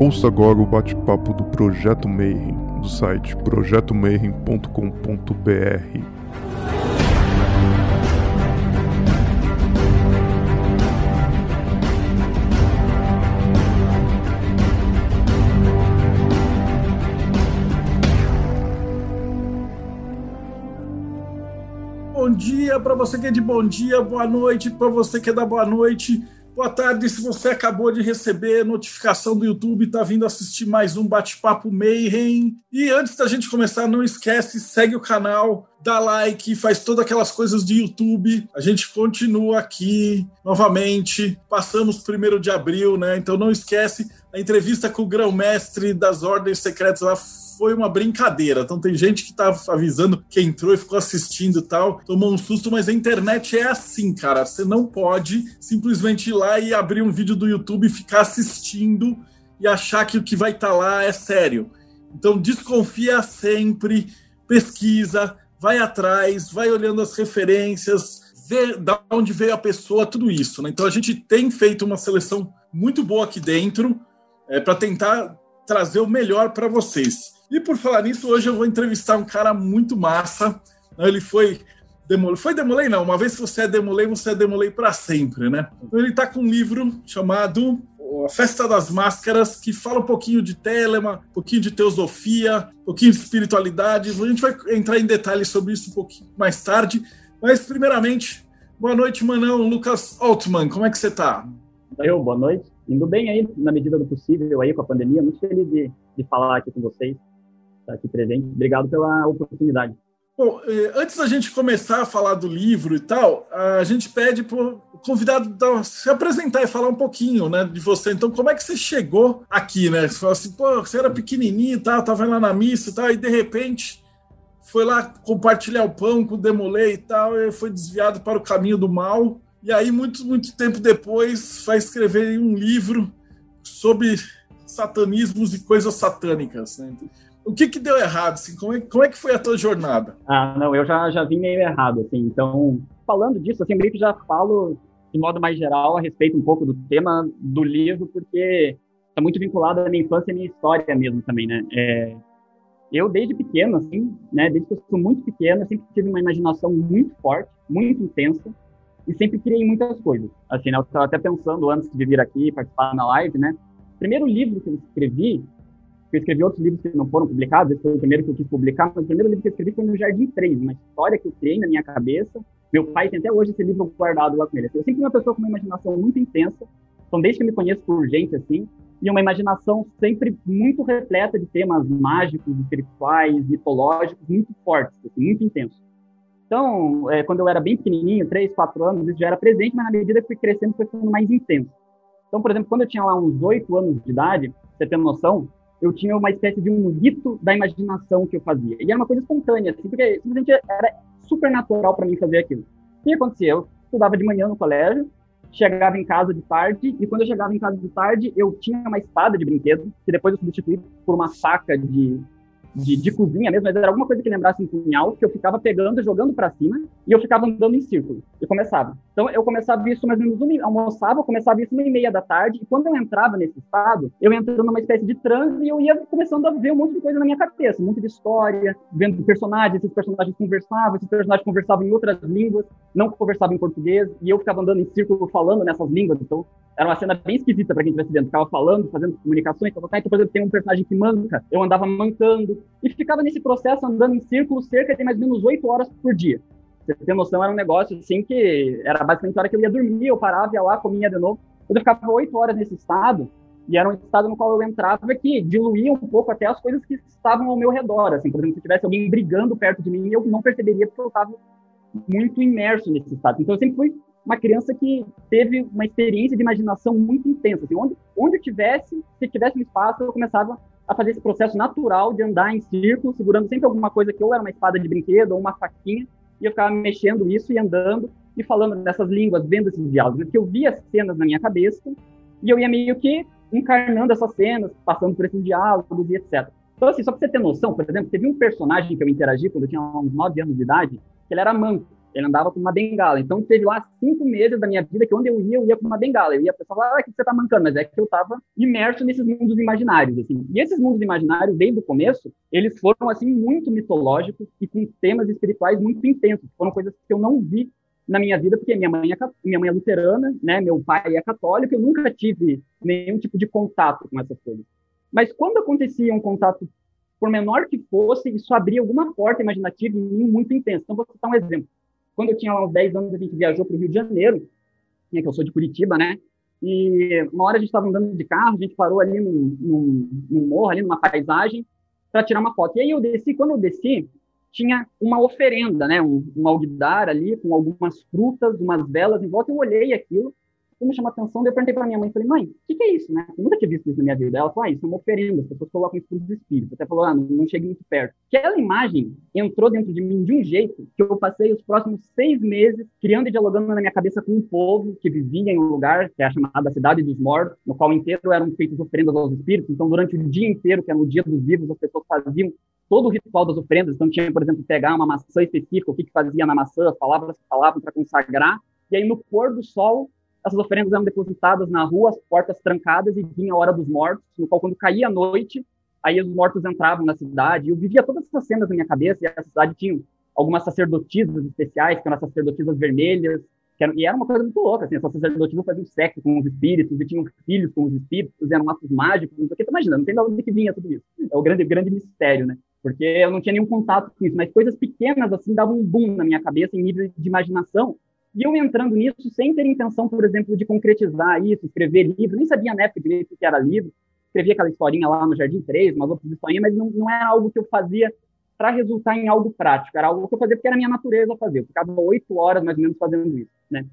Ouça agora o bate-papo do Projeto Mayhem, do site projetomayhem.com.br. Bom dia para você que é de bom dia, boa noite para você que é da boa noite. Boa tarde, se você acabou de receber notificação do YouTube, está vindo assistir mais um Bate-Papo Mayhem. E antes da gente começar, não esquece, segue o canal, dá like, faz todas aquelas coisas de YouTube. A gente continua aqui novamente. Passamos primeiro de abril, né? Então não esquece a entrevista com o grão-mestre das ordens secretas lá foi uma brincadeira. Então tem gente que tá avisando que entrou e ficou assistindo e tal, tomou um susto, mas a internet é assim, cara. Você não pode simplesmente ir lá e abrir um vídeo do YouTube e ficar assistindo e achar que o que vai estar tá lá é sério. Então desconfia sempre, pesquisa, vai atrás, vai olhando as referências, vê da onde veio a pessoa, tudo isso. Né? Então a gente tem feito uma seleção muito boa aqui dentro é, para tentar trazer o melhor para vocês. E por falar nisso, hoje eu vou entrevistar um cara muito massa. Ele foi Demolei. Foi Demolei, não. Uma vez que você é Demolei, você é Demolei para sempre, né? Então ele está com um livro chamado A Festa das Máscaras, que fala um pouquinho de Telema, um pouquinho de teosofia, um pouquinho de espiritualidade. A gente vai entrar em detalhes sobre isso um pouquinho mais tarde. Mas, primeiramente, boa noite, Manão. Lucas Altman, como é que você está? Eu, boa noite. Indo bem aí, na medida do possível, aí com a pandemia. Muito feliz de, de falar aqui com vocês estar aqui presente. Obrigado pela oportunidade. Bom, eh, antes da gente começar a falar do livro e tal, a gente pede para o convidado se apresentar e falar um pouquinho né, de você. Então, como é que você chegou aqui, né? Você falou assim, pô, você era pequenininho e tal, tava lá na missa e tal, e de repente foi lá compartilhar o pão com o Demolei e tal, e foi desviado para o caminho do mal. E aí, muito, muito tempo depois, vai escrever um livro sobre satanismos e coisas satânicas. Né? O que, que deu errado? Assim? Como, é, como é que foi a tua jornada? Ah, não, eu já, já vim meio errado. Assim, então, falando disso, assim, meio que já falo de modo mais geral a respeito um pouco do tema do livro, porque está muito vinculado à minha infância e à minha história mesmo também, né? É, eu, desde pequeno, assim, né, desde que eu sou muito pequeno, eu sempre tive uma imaginação muito forte, muito intensa, e sempre criei muitas coisas. Assim, né, eu estava até pensando antes de vir aqui participar na live, né? O primeiro livro que eu escrevi eu escrevi outros livros que não foram publicados, esse foi o primeiro que eu quis publicar, mas o primeiro livro que eu escrevi foi no Jardim 3, uma história que eu criei na minha cabeça. Meu pai tem até hoje esse livro guardado lá com ele. Eu sempre fui uma pessoa com uma imaginação muito intensa, então desde que eu me conheço por gente assim, e uma imaginação sempre muito repleta de temas mágicos, espirituais, mitológicos, muito fortes, assim, muito intensos. Então, é, quando eu era bem pequenininho, 3, 4 anos, isso já era presente, mas na medida que fui crescendo, foi ficando mais intenso. Então, por exemplo, quando eu tinha lá uns 8 anos de idade, você tem noção, eu tinha uma espécie de um rito da imaginação que eu fazia. E era uma coisa espontânea, assim, porque simplesmente era super natural para mim fazer aquilo. O que acontecia? Eu estudava de manhã no colégio, chegava em casa de tarde, e quando eu chegava em casa de tarde, eu tinha uma espada de brinquedo, que depois eu substituí por uma faca de de, de, cozinha mesmo, mas era alguma coisa que lembrasse um punhal, que eu ficava pegando, jogando para cima, e eu ficava andando em círculo, e começava. Então, eu começava isso mais ou menos, uma, almoçava, começava isso uma e meia da tarde, e quando eu entrava nesse estado, eu entrando numa espécie de transe, e eu ia começando a ver um monte de coisa na minha cabeça, um monte de história, vendo personagens, esses personagens conversavam, esses personagens conversavam em outras línguas, não conversavam em português, e eu ficava andando em círculo falando nessas línguas, então era uma cena bem esquisita para quem estivesse dentro. Ficava falando, fazendo comunicações, então, por exemplo, tem um personagem que manca, eu andava mancando, e ficava nesse processo andando em círculo cerca de mais ou menos oito horas por dia. Você tem noção, era um negócio assim que era basicamente a hora que eu ia dormir, eu parava, ia lá, comia de novo. Eu ficava oito horas nesse estado, e era um estado no qual eu entrava que diluía um pouco até as coisas que estavam ao meu redor. Assim, por exemplo, se tivesse alguém brigando perto de mim, eu não perceberia porque eu estava muito imerso nesse estado. Então, eu sempre fui uma criança que teve uma experiência de imaginação muito intensa. Assim, onde, onde eu tivesse, se tivesse um espaço, eu começava a fazer esse processo natural de andar em círculo, segurando sempre alguma coisa que ou era uma espada de brinquedo ou uma faquinha, e eu ficava mexendo isso e andando e falando dessas línguas, vendo esses diálogos, porque eu via cenas na minha cabeça e eu ia meio que encarnando essas cenas, passando por esses diálogos e etc. Então, assim, só pra você ter noção, por exemplo, teve um personagem que eu interagi quando eu tinha uns 9 anos de idade, que ele era manco. Ele andava com uma bengala. Então, teve lá cinco meses da minha vida que onde eu ia, eu ia com uma bengala. Eu ia, a pessoa falava, ah, o que você tá mancando? Mas é que eu tava imerso nesses mundos imaginários, assim. E esses mundos imaginários, desde o começo, eles foram, assim, muito mitológicos e com temas espirituais muito intensos. Foram coisas que eu não vi na minha vida, porque minha mãe é, minha mãe é luterana, né? Meu pai é católico, eu nunca tive nenhum tipo de contato com essas coisas. Mas quando acontecia um contato, por menor que fosse, isso abria alguma porta imaginativa em mim muito intensa. Então, vou citar um exemplo. Quando eu tinha lá uns 10 anos, a gente viajou para o Rio de Janeiro, né, que eu sou de Curitiba, né? E uma hora a gente estava andando de carro, a gente parou ali num, num, num morro, ali numa paisagem, para tirar uma foto. E aí eu desci, quando eu desci, tinha uma oferenda, né, um, um alguidar ali com algumas frutas, umas velas em volta. Eu olhei aquilo me chamou atenção, eu perguntei para minha mãe, falei, mãe, o que, que, é isso, né? Eu nunca tinha visto isso na minha vida. Ela falou, ah, isso é uma oferenda, as pessoas colocam isso para os espíritos. Até falou, ah, não, não chegue muito perto. Aquela imagem entrou dentro de mim de um jeito que eu passei os próximos seis meses criando e dialogando na minha cabeça com um povo que vivia em um lugar que é a chamada Cidade dos Mortos, no qual inteiro eram feitas oferendas aos espíritos. Então, durante o dia inteiro, que era o dia dos vivos, as pessoas faziam todo o ritual das oferendas. Então, tinha, por exemplo, pegar uma maçã específica, o que, que fazia na maçã, as palavras que falavam para consagrar. E aí, no pôr do sol, essas oferendas eram depositadas na rua, as portas trancadas e vinha a hora dos mortos, no qual quando caía a noite, aí os mortos entravam na cidade. Eu vivia todas essas cenas na minha cabeça e a cidade tinha algumas sacerdotisas especiais, que eram as sacerdotisas vermelhas, eram, e era uma coisa muito louca, assim, essas sacerdotisas faziam sexo com os espíritos e tinham filhos com os espíritos, eram atos mágicos, não sei o que, imagina, não tem de onde que vinha tudo isso. É o grande, grande mistério, né? Porque eu não tinha nenhum contato com isso, mas coisas pequenas, assim, davam um boom na minha cabeça em nível de imaginação, e eu entrando nisso sem ter intenção, por exemplo, de concretizar isso, escrever livro, nem sabia na época direito o que era livro, escrevia aquela historinha lá no Jardim 3, umas outras historinhas, mas não, não era algo que eu fazia para resultar em algo prático, era algo que eu fazia porque era minha natureza fazer, eu ficava oito horas mais ou menos fazendo isso, né?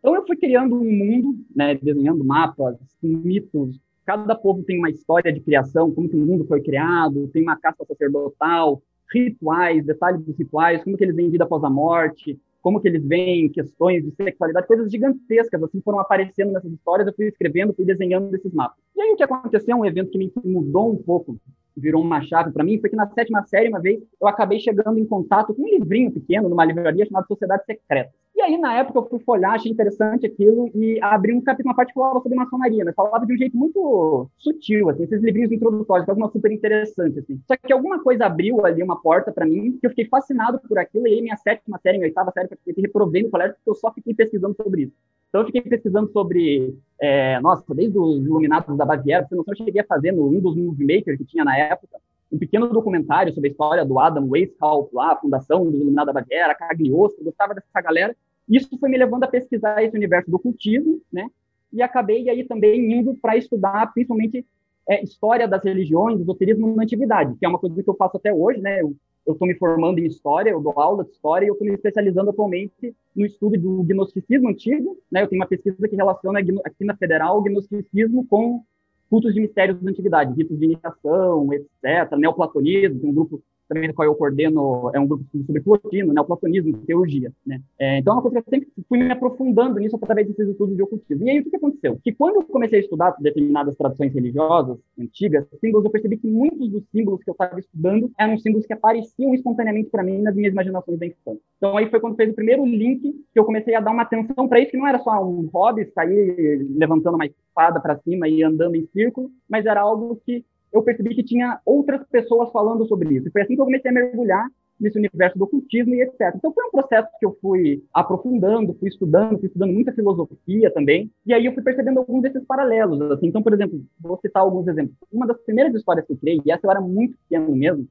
Então eu fui criando um mundo, né, desenhando mapas, mitos, cada povo tem uma história de criação, como que o mundo foi criado, tem uma caça sacerdotal, rituais, detalhes dos rituais, como que eles vêm vida após a morte, como que eles veem questões de sexualidade, coisas gigantescas, assim, foram aparecendo nessas histórias, eu fui escrevendo, fui desenhando esses mapas. E aí o que aconteceu, um evento que me mudou um pouco, virou uma chave para mim, foi que na sétima série, uma vez, eu acabei chegando em contato com um livrinho pequeno, numa livraria chamada Sociedade Secreta. Aí, na época, eu fui folhar, achei interessante aquilo e abri um capítulo, uma parte que falava sobre maçonaria, mas falava de um jeito muito sutil, assim, esses livrinhos introdutórios, alguma super interessante, assim. Só que alguma coisa abriu ali uma porta para mim, que eu fiquei fascinado por aquilo, e aí minha sétima série, minha oitava série, eu reprovei no colégio, porque eu só fiquei pesquisando sobre isso. Então, eu fiquei pesquisando sobre, é, nossa, desde os Iluminados da Baviera, você não eu cheguei a fazer no Windows Movie Maker, que tinha na época, um pequeno documentário sobre a história do Adam Weishaupt, lá, a fundação do Iluminado da Baviera, Cagliostro, gostava dessa galera, isso foi me levando a pesquisar esse universo do cultismo, né? E acabei aí também indo para estudar, principalmente, é, história das religiões, esoterismo na antiguidade, que é uma coisa que eu faço até hoje, né? Eu estou me formando em história, eu dou aula de história e eu estou me especializando atualmente no estudo do gnosticismo antigo, né? Eu tenho uma pesquisa que relaciona aqui na Federal o gnosticismo com cultos de mistérios da antiguidade, ritos de iniciação, etc., neoplatonismo, tem um grupo também no qual eu coordeno, é um grupo sobre Plotino, né, o platonismo, teologia, né. É, então, é uma coisa que eu sempre fui me aprofundando nisso através desses estudos de ocultismo. E aí, o que, que aconteceu? Que quando eu comecei a estudar determinadas tradições religiosas antigas, símbolos, eu percebi que muitos dos símbolos que eu estava estudando eram símbolos que apareciam espontaneamente para mim nas minhas imaginações da infância. Então, aí foi quando fez o primeiro link que eu comecei a dar uma atenção para isso, que não era só um hobby, sair levantando uma espada para cima e andando em círculo, mas era algo que eu percebi que tinha outras pessoas falando sobre isso. E foi assim que eu comecei a mergulhar nesse universo do ocultismo e etc. Então foi um processo que eu fui aprofundando, fui estudando, fui estudando muita filosofia também, e aí eu fui percebendo alguns desses paralelos. Assim. Então, por exemplo, vou citar alguns exemplos. Uma das primeiras histórias que eu criei, e essa eu era muito pequeno mesmo,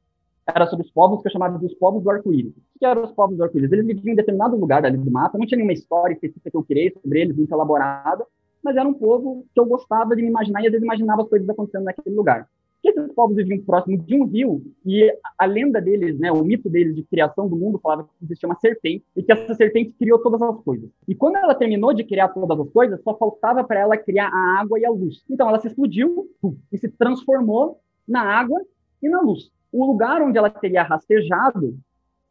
era sobre os povos que eu chamava de os povos do arco-íris. O que eram os povos do arco-íris? Eles viviam em determinado lugar ali do mapa, não tinha nenhuma história específica que eu criei sobre eles, muito elaborada, mas era um povo que eu gostava de me imaginar e às vezes imaginava as coisas acontecendo naquele lugar que esses povos viviam próximo de um rio e a lenda deles, né, o mito deles de criação do mundo falava que existia uma serpente e que essa serpente criou todas as coisas. E quando ela terminou de criar todas as coisas, só faltava para ela criar a água e a luz. Então ela se explodiu e se transformou na água e na luz. O lugar onde ela teria rastejado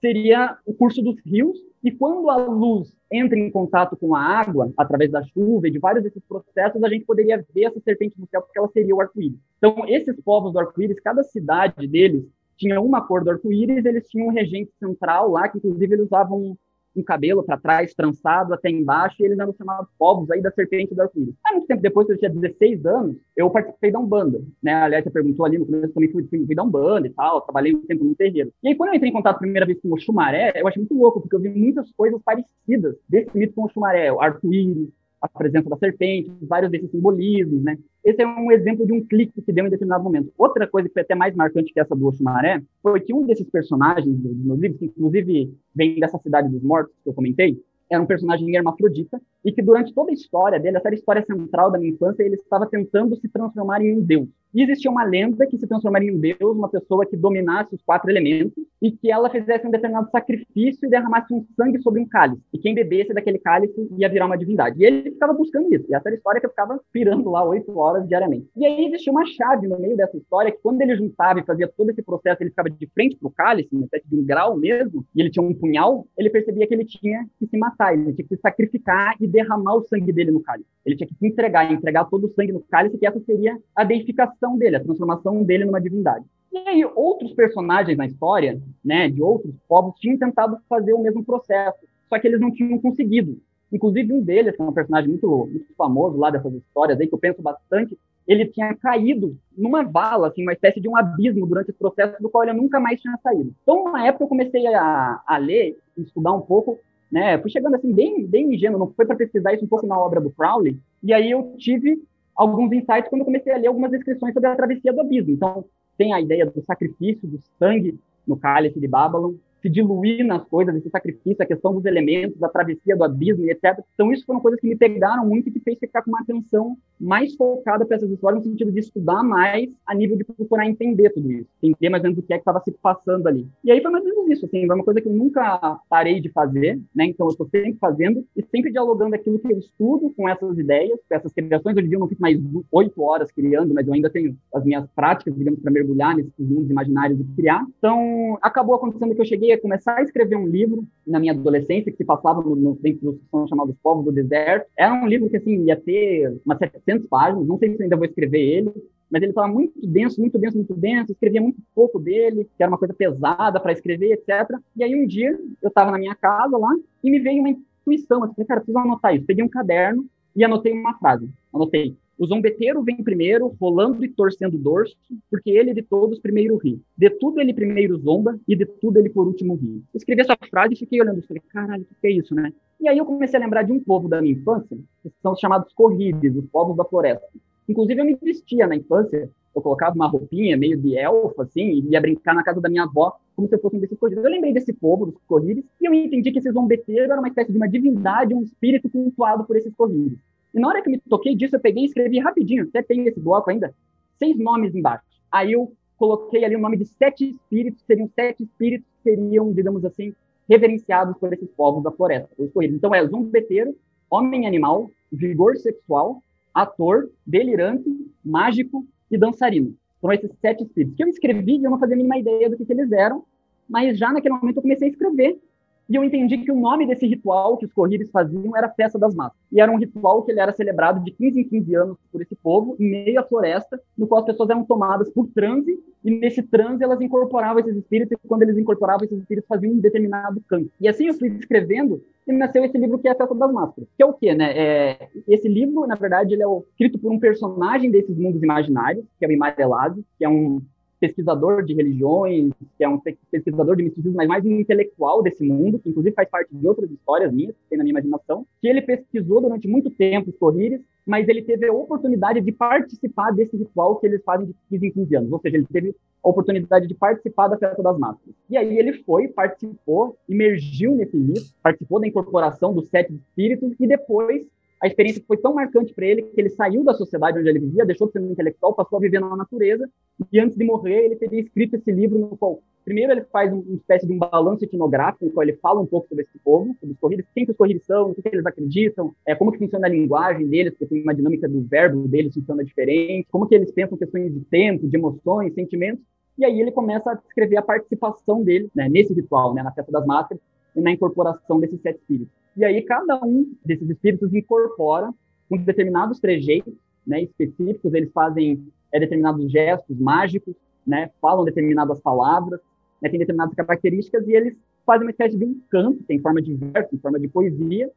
seria o curso dos rios e quando a luz entra em contato com a água, através da chuva e de vários desses processos, a gente poderia ver essa serpente no céu, porque ela seria o arco-íris. Então, esses povos do arco-íris, cada cidade deles tinha uma cor do arco-íris, eles tinham um regente central lá, que inclusive eles usavam um cabelo para trás, trançado até embaixo, e eles eram chamados povos aí da serpente do arco-íris. Há muito tempo depois, eu tinha 16 anos, eu participei da Umbanda, né? Aliás, você perguntou ali no começo, também fui, fui, fui da Umbanda e tal, trabalhei um tempo no terreiro. E aí, quando eu entrei em contato a primeira vez com o Xumaré, eu achei muito louco, porque eu vi muitas coisas parecidas desse mito com o Xumaré, o arco-íris, a presença da serpente, vários desses simbolismos, né? Esse é um exemplo de um clique que deu em determinado momento. Outra coisa que foi até mais marcante que essa do Oxumaré foi que um desses personagens dos meus livros, que inclusive vem dessa cidade dos mortos que eu comentei, era um personagem hermafrodita e que durante toda a história dele, essa era a história central da minha infância, ele estava tentando se transformar em um deus. E existia uma lenda que se transformaria em deus, uma pessoa que dominasse os quatro elementos e que ela fizesse um determinado sacrifício e derramasse um sangue sobre um cálice. E quem bebesse daquele cálice ia virar uma divindade. E ele ficava buscando isso. E essa era a história que eu ficava pirando lá oito horas diariamente. E aí existia uma chave no meio dessa história que quando ele juntava e fazia todo esse processo, ele ficava de frente para o cálice, uma espécie de um grau mesmo, e ele tinha um punhal, ele percebia que ele tinha que se matar, ele tinha que se sacrificar e derramar o sangue dele no cálice. Ele tinha que se entregar, entregar todo o sangue no cálice, que essa seria a deificação dele, a transformação dele numa divindade. E aí, outros personagens na história, né, de outros povos, tinham tentado fazer o mesmo processo, só que eles não tinham conseguido. Inclusive, um deles, que é um personagem muito, muito famoso lá dessas histórias aí, que eu penso bastante, ele tinha caído numa vala, assim, uma espécie de um abismo durante esse processo do qual ele nunca mais tinha saído. Então, na época, eu comecei a, a ler, estudar um pouco, né, fui chegando assim, bem, bem ingênuo, não foi para pesquisar isso um pouco na obra do Crowley, e aí eu tive alguns insights quando eu comecei a ler algumas descrições sobre a travessia do abismo. Então, tem a ideia do sacrifício, do sangue no cálice de Babylon, se diluir nas coisas, esse sacrifício, a questão dos elementos, a travessia do abismo etc. Então, isso foram coisas que me pegaram muito e que fez ficar com uma atenção mais focada para essas histórias, no sentido de estudar mais, a nível de procurar entender tudo isso, entender mais ou menos o que é que estava se passando ali. E aí foi mais ou menos isso, assim, foi uma coisa que eu nunca parei de fazer, né? Então, eu estou sempre fazendo e sempre dialogando aquilo que eu estudo com essas ideias, com essas criações. Hoje em dia eu não fico mais oito horas criando, mas eu ainda tenho as minhas práticas, digamos, para mergulhar nesses mundos imaginários e criar. Então, acabou acontecendo que eu cheguei começar a escrever um livro na minha adolescência, que se passava no, no, dentro que são chamados Povos do Deserto. Era um livro que, assim, ia ter umas 700 páginas, não sei se ainda vou escrever ele, mas ele estava muito denso, muito denso, muito denso, escrevia muito pouco dele, que era uma coisa pesada para escrever, etc. E aí um dia eu estava na minha casa lá e me veio uma intuição, assim, cara, preciso anotar isso. Peguei um caderno e anotei uma frase. Anotei: o zombeteiro vem primeiro, rolando e torcendo o dorso, porque ele de todos primeiro ri. De tudo ele primeiro zomba, e de tudo ele por último ri. Escrevi essa frase e fiquei olhando, falei, caralho, o que é isso, né? E aí eu comecei a lembrar de um povo da minha infância, que são os chamados corrides, os povos da floresta. Inclusive eu me vestia na infância, eu colocava uma roupinha meio de elfo, assim, e ia brincar na casa da minha avó, como se eu fosse um desses corridos. Eu lembrei desse povo, dos corrides, e eu entendi que esse zombeteiro era uma espécie de uma divindade, um espírito cultuado por esses corrides. E na hora que me toquei disso, eu peguei e escrevi rapidinho, até tem esse bloco ainda, seis nomes embaixo. Aí eu coloquei ali o nome de sete espíritos, seriam sete espíritos que seriam, digamos assim, reverenciados por esses povos da floresta, os corridos. Então é zombeteiro, homem animal, vigor sexual, ator, delirante, mágico e dançarino. Foram esses sete espíritos que eu escrevi e eu não fazia a mínima ideia do que, que eles eram, mas já naquele momento eu comecei a escrever e eu entendi que o nome desse ritual que os corridos faziam era Festa das Massas. E era um ritual que ele era celebrado de 15 em 15 anos por esse povo, em meio à floresta, no qual as pessoas eram tomadas por transe, e nesse transe elas incorporavam esses espíritos, e quando eles incorporavam esses espíritos, faziam um determinado canto. E assim eu fui escrevendo, e nasceu esse livro que é a Festa das Máscaras. Que é o quê, né? É, esse livro, na verdade, ele é escrito por um personagem desses mundos imaginários, que é o Imar Elazzi, que é um pesquisador de religiões, que é um pesquisador de misticismo, mas mais um intelectual desse mundo, que inclusive faz parte de outras histórias minhas, que tem na minha imaginação, que ele pesquisou durante muito tempo os Corrires, mas ele teve a oportunidade de participar desse ritual que eles fazem de 15 em 15 anos, ou seja, ele teve a oportunidade de participar da Festa das Máscaras. E aí ele foi, participou, emergiu nesse rito, participou da incorporação dos sete espíritos e depois a experiência foi tão marcante para ele que ele saiu da sociedade onde ele vivia, deixou de ser um intelectual, passou a viver na natureza, e antes de morrer ele teria escrito esse livro no qual, primeiro ele faz uma espécie de um balanço etnográfico, no qual ele fala um pouco sobre esse povo, sobre os corridos, quem que os corridos são, o que, que eles acreditam, é, como que funciona a linguagem deles, porque tem uma dinâmica do verbo deles funciona diferente, como que eles pensam questões de tempo, de emoções, sentimentos, e aí ele começa a descrever a participação dele né, nesse ritual, né, na festa das máscaras, na incorporação desses sete espíritos. E aí cada um desses espíritos incorpora com determinados trejeitos né, específicos, eles fazem é, determinados gestos mágicos, né, falam determinadas palavras, né, têm determinadas características e eles fazem uma espécie de um canto, tem forma de verso, em forma de poesia,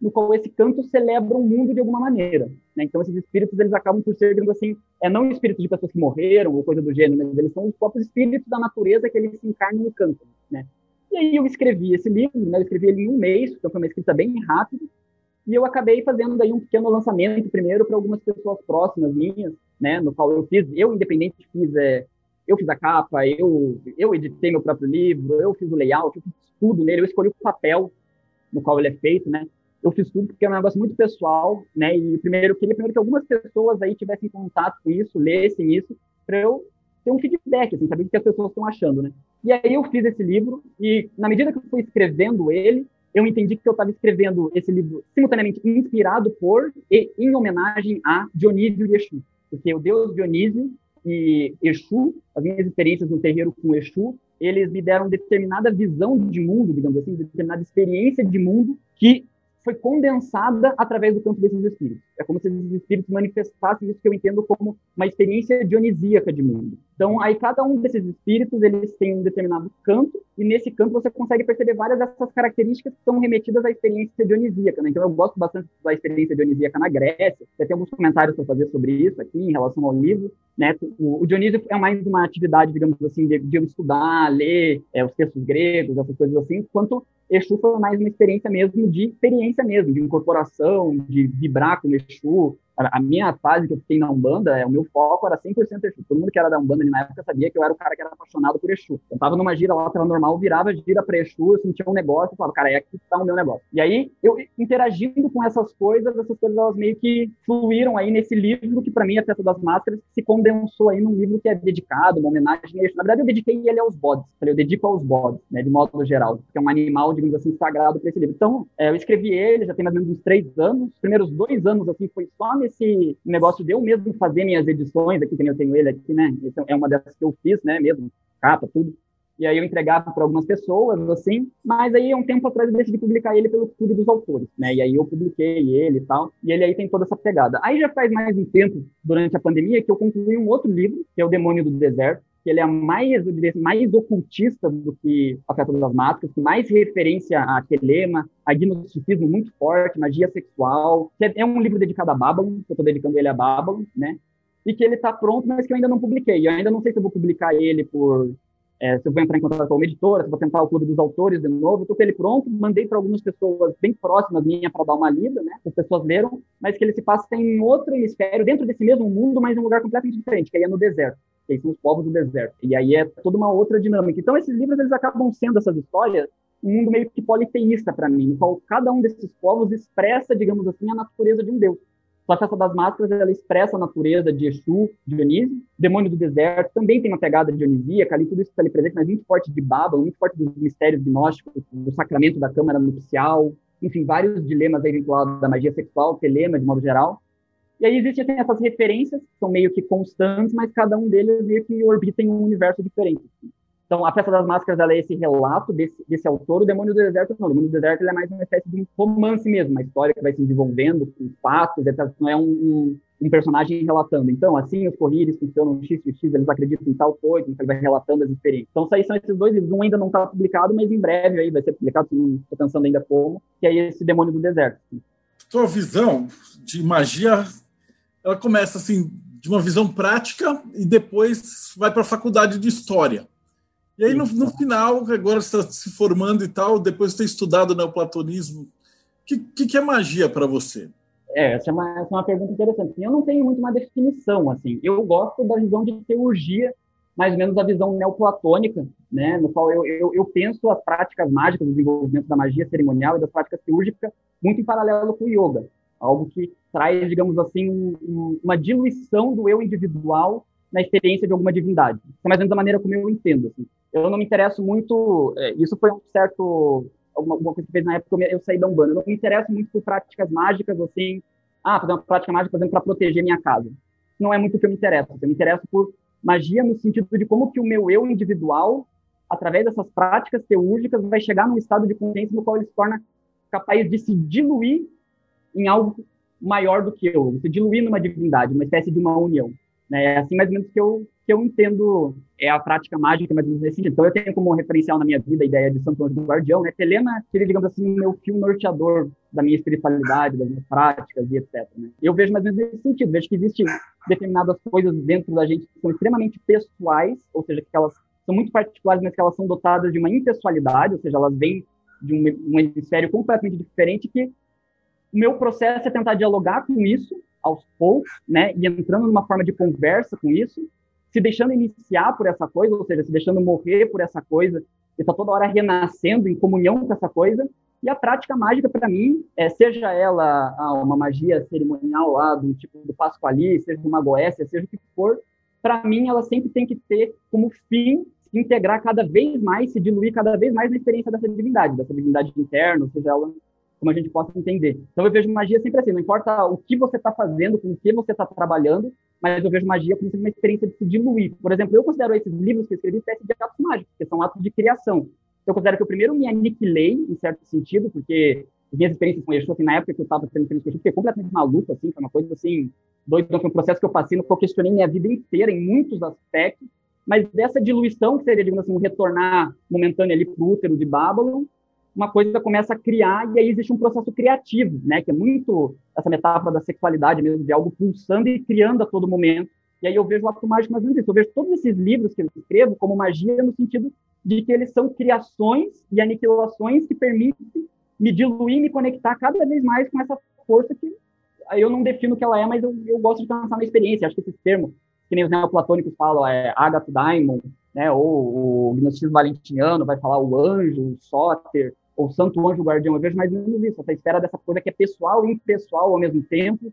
no qual esse canto celebra o mundo de alguma maneira. Né? Então, esses espíritos, eles acabam por ser, digamos assim, é, não espíritos de pessoas que morreram ou coisa do gênero, mas eles são os próprios espíritos da natureza que eles se encarnam e cantam. Né? E aí eu escrevi esse livro, né? eu escrevi ele em um mês, então foi uma escrita bem rápida, e eu acabei fazendo daí um pequeno lançamento primeiro para algumas pessoas próximas minhas, né, no qual eu fiz, eu independente fiz, é, eu fiz a capa, eu eu editei meu próprio livro, eu fiz o layout, eu fiz tudo nele, eu escolhi o papel no qual ele é feito, né? Eu fiz tudo porque é um negócio muito pessoal, né? E primeiro eu queria primeiro que algumas pessoas aí tivessem contato com isso, lessem isso, para eu ter um feedback, assim, saber o que as pessoas estão achando, né? E aí eu fiz esse livro e na medida que eu fui escrevendo ele, eu entendi que eu estava escrevendo esse livro simultaneamente inspirado por e em homenagem a Dionísio e Exu. Porque o deus Dionísio e Exu, as minhas experiências no terreiro com Exu, eles me deram determinada visão de mundo, digamos assim, determinada experiência de mundo que foi condensada através do campo desses espíritos. É como se esses espíritos manifestassem isso que eu entendo como uma experiência dionisíaca de mundo. Então, aí cada um desses espíritos, eles têm um determinado campo, e nesse campo você consegue perceber várias dessas características que são remetidas à experiência dionisíaca. Né? Então, eu gosto bastante da experiência dionisíaca na Grécia. Você tem alguns comentários para fazer sobre isso aqui, em relação ao livro. Né? O, o Dionísio é mais uma atividade, digamos assim, de, de estudar, ler é, os textos gregos, essas coisas assim, quanto Exu foi mais uma experiência mesmo de experiência mesmo, de incorporação, de vibrar com Exu, a minha fase que eu fiquei na Umbanda, é, o meu foco era 100% Exu. Todo mundo que era da Umbanda na época sabia que eu era o cara que era apaixonado por Exu. Eu tava numa gira lá pela normal, virava gira pra Exu, eu sentia um negócio, eu falava, cara, é aqui que tá o meu negócio. E aí, eu interagindo com essas coisas, essas coisas elas meio que fluíram aí nesse livro que para mim, A Festa das Máscaras, se condensou aí num livro que é dedicado, uma homenagem a Exu. Na verdade, eu dediquei ele aos bodes, eu dedico aos bodes, né, de modo geral, que é um animal, digamos assim, sagrado para esse livro. Então, é, eu escrevi ele, já tem mais ou menos uns três anos, os primeiros dois anos, assim, foi só nesse negócio de eu mesmo fazer minhas edições aqui, que eu tenho ele aqui, né? Essa é uma dessas que eu fiz, né? Mesmo, capa, tudo. E aí eu entregava para algumas pessoas, assim, mas aí, um tempo atrás, eu decidi publicar ele pelo Clube dos Autores, né? E aí eu publiquei ele e tal, e ele aí tem toda essa pegada. Aí já faz mais um tempo, durante a pandemia, que eu concluí um outro livro, que é O Demônio do Deserto, que ele é mais, mais ocultista do que a Festa das Máscaras, mais referência a telema, a gnosticismo muito forte, magia sexual. É, é um livro dedicado a Babylon, eu estou dedicando ele a Babylon, né? E que ele está pronto, mas que eu ainda não publiquei. Eu ainda não sei se eu vou publicar ele por é, se eu vou entrar em contato com uma editora, se eu vou tentar o clube dos autores de novo, estou com ele pronto, mandei para algumas pessoas bem próximas minha para dar uma lida, né? As pessoas leram, mas que ele se passa em outro hemisfério, dentro desse mesmo mundo, mas em um lugar completamente diferente, que aí é no deserto que são os povos do deserto. E aí é toda uma outra dinâmica. Então, esses livros eles acabam sendo essas histórias um mundo meio que politeísta para mim, no qual cada um desses povos expressa, digamos assim, a natureza de um deus. a Festa das Máscaras, ela expressa a natureza de Exu, Dionísio. Demônio do Deserto também tem uma pegada dionisíaca, ali tudo isso está ali presente, mas muito forte de Babel, muito forte dos mistérios gnósticos, do sacramento da câmara nupcial, enfim, vários dilemas aí vinculados à magia sexual, telema, de modo geral. E aí existem assim, essas referências, que são meio que constantes, mas cada um deles meio que orbita em um universo diferente. Então, a Festa das Máscaras é esse relato desse, desse autor, o Demônio do Deserto não. O Demônio do Deserto é mais uma espécie de romance mesmo, uma história que vai se desenvolvendo com fatos. Não é um, um, um, personagem relatando. Então, assim, os correios funcionam X e X, eles acreditam em tal coisa, então ele vai relatando as experiências. Então, aí são esses dois livros. Um ainda não está publicado, mas em breve aí vai ser publicado, não estou pensando ainda como, que é esse Demônio do Deserto. Sua visão de magia ela começa assim de uma visão prática e depois vai para a faculdade de história. E aí no, no final, agora está se formando e tal, depois de ter estudado neoplatonismo, o que, que, que, é magia para você? É, essa é, uma, essa é uma pergunta interessante. Eu não tenho muito uma definição, assim. Eu gosto da visão de teurgia, mais ou menos a visão neoplatônica, né, no qual eu, eu, eu penso as práticas mágicas, o desenvolvimento da magia cerimonial e das práticas cirúrgicas muito em paralelo com o yoga algo que traz, digamos assim, um, uma diluição do eu individual na experiência de alguma divindade. é mais ou menos da maneira como eu entendo. Assim. Eu não me interesso muito, é, isso foi um certo, alguma, alguma, coisa que fez na época eu, eu saí da Umbanda, eu não me interesso muito por práticas mágicas, assim, ah, fazer uma prática mágica, por exemplo, para proteger minha casa. Não é muito o que eu me interesso. Eu me interesso por magia no sentido de como que o meu eu individual, através dessas práticas teúrgicas, vai chegar num estado de consciência no qual ele se torna capaz de se diluir em algo maior do que eu, se diluir numa divindade, uma espécie de uma união. Né? É assim mais ou menos que eu, que eu entendo é a prática mágica, mas nesse sentido. Então, eu tenho como referencial na minha vida a ideia de Santo Anjo do Guardião, né? Telema seria, digamos assim, o meu fio norteador da minha espiritualidade, das minhas práticas e etc. Né? Eu vejo mais ou menos nesse sentido. Vejo que existem determinadas coisas dentro da gente que são extremamente pessoais, ou seja, que elas são muito particulares, mas que elas são dotadas de uma impessoalidade, ou seja, elas vêm de um, um hemisfério completamente diferente que o meu processo é tentar dialogar com isso aos poucos, né, e entrando numa forma de conversa com isso, se deixando iniciar por essa coisa, ou seja, se deixando morrer por essa coisa, e tá toda hora renascendo em comunhão com essa coisa. E a prática mágica, para mim, é, seja ela ah, uma magia cerimonial lá do tipo do Pasquali, seja uma Goécia, seja o que for, para mim ela sempre tem que ter como fim se integrar cada vez mais, se diluir cada vez mais na experiência dessa divindade, dessa divindade interna, seja ela como a gente possa entender. Então eu vejo magia sempre assim, não importa o que você está fazendo, com o que você está trabalhando, mas eu vejo magia como uma experiência de se diluir. Por exemplo, eu considero esses livros que eu escrevi espécie de atos mágicos, que são atos de criação. Eu considero que eu primeiro me aniquilei, em certo sentido, porque as minhas experiências com Exu, assim, na época que eu estava tendo experiência com Exu, fiquei completamente maluco, assim, foi uma coisa assim, doido, então, foi um processo que eu passei, no qual eu questionei minha vida inteira em muitos aspectos, mas dessa diluição, que seria, digamos assim, um retornar momentâneo ali para o útero de Babylon, uma coisa começa a criar e aí existe um processo criativo, né? Que é muito essa metáfora da sexualidade mesmo, de algo pulsando e criando a todo momento. E aí eu vejo o ato mágico mais isso. Eu vejo todos esses livros que eu escrevo como magia no sentido de que eles são criações e aniquilações que permitem me diluir, me conectar cada vez mais com essa força que eu não defino o que ela é, mas eu, eu gosto de pensar na experiência. Acho que esses termos, que nem os neoplatônicos falam, é Agatha Daimon, né, ou o gnosticismo valentiniano vai falar o anjo, o sóter, ou santo anjo guardião, eu vejo mais ou menos isso, essa espera dessa coisa que é pessoal e impessoal ao mesmo tempo,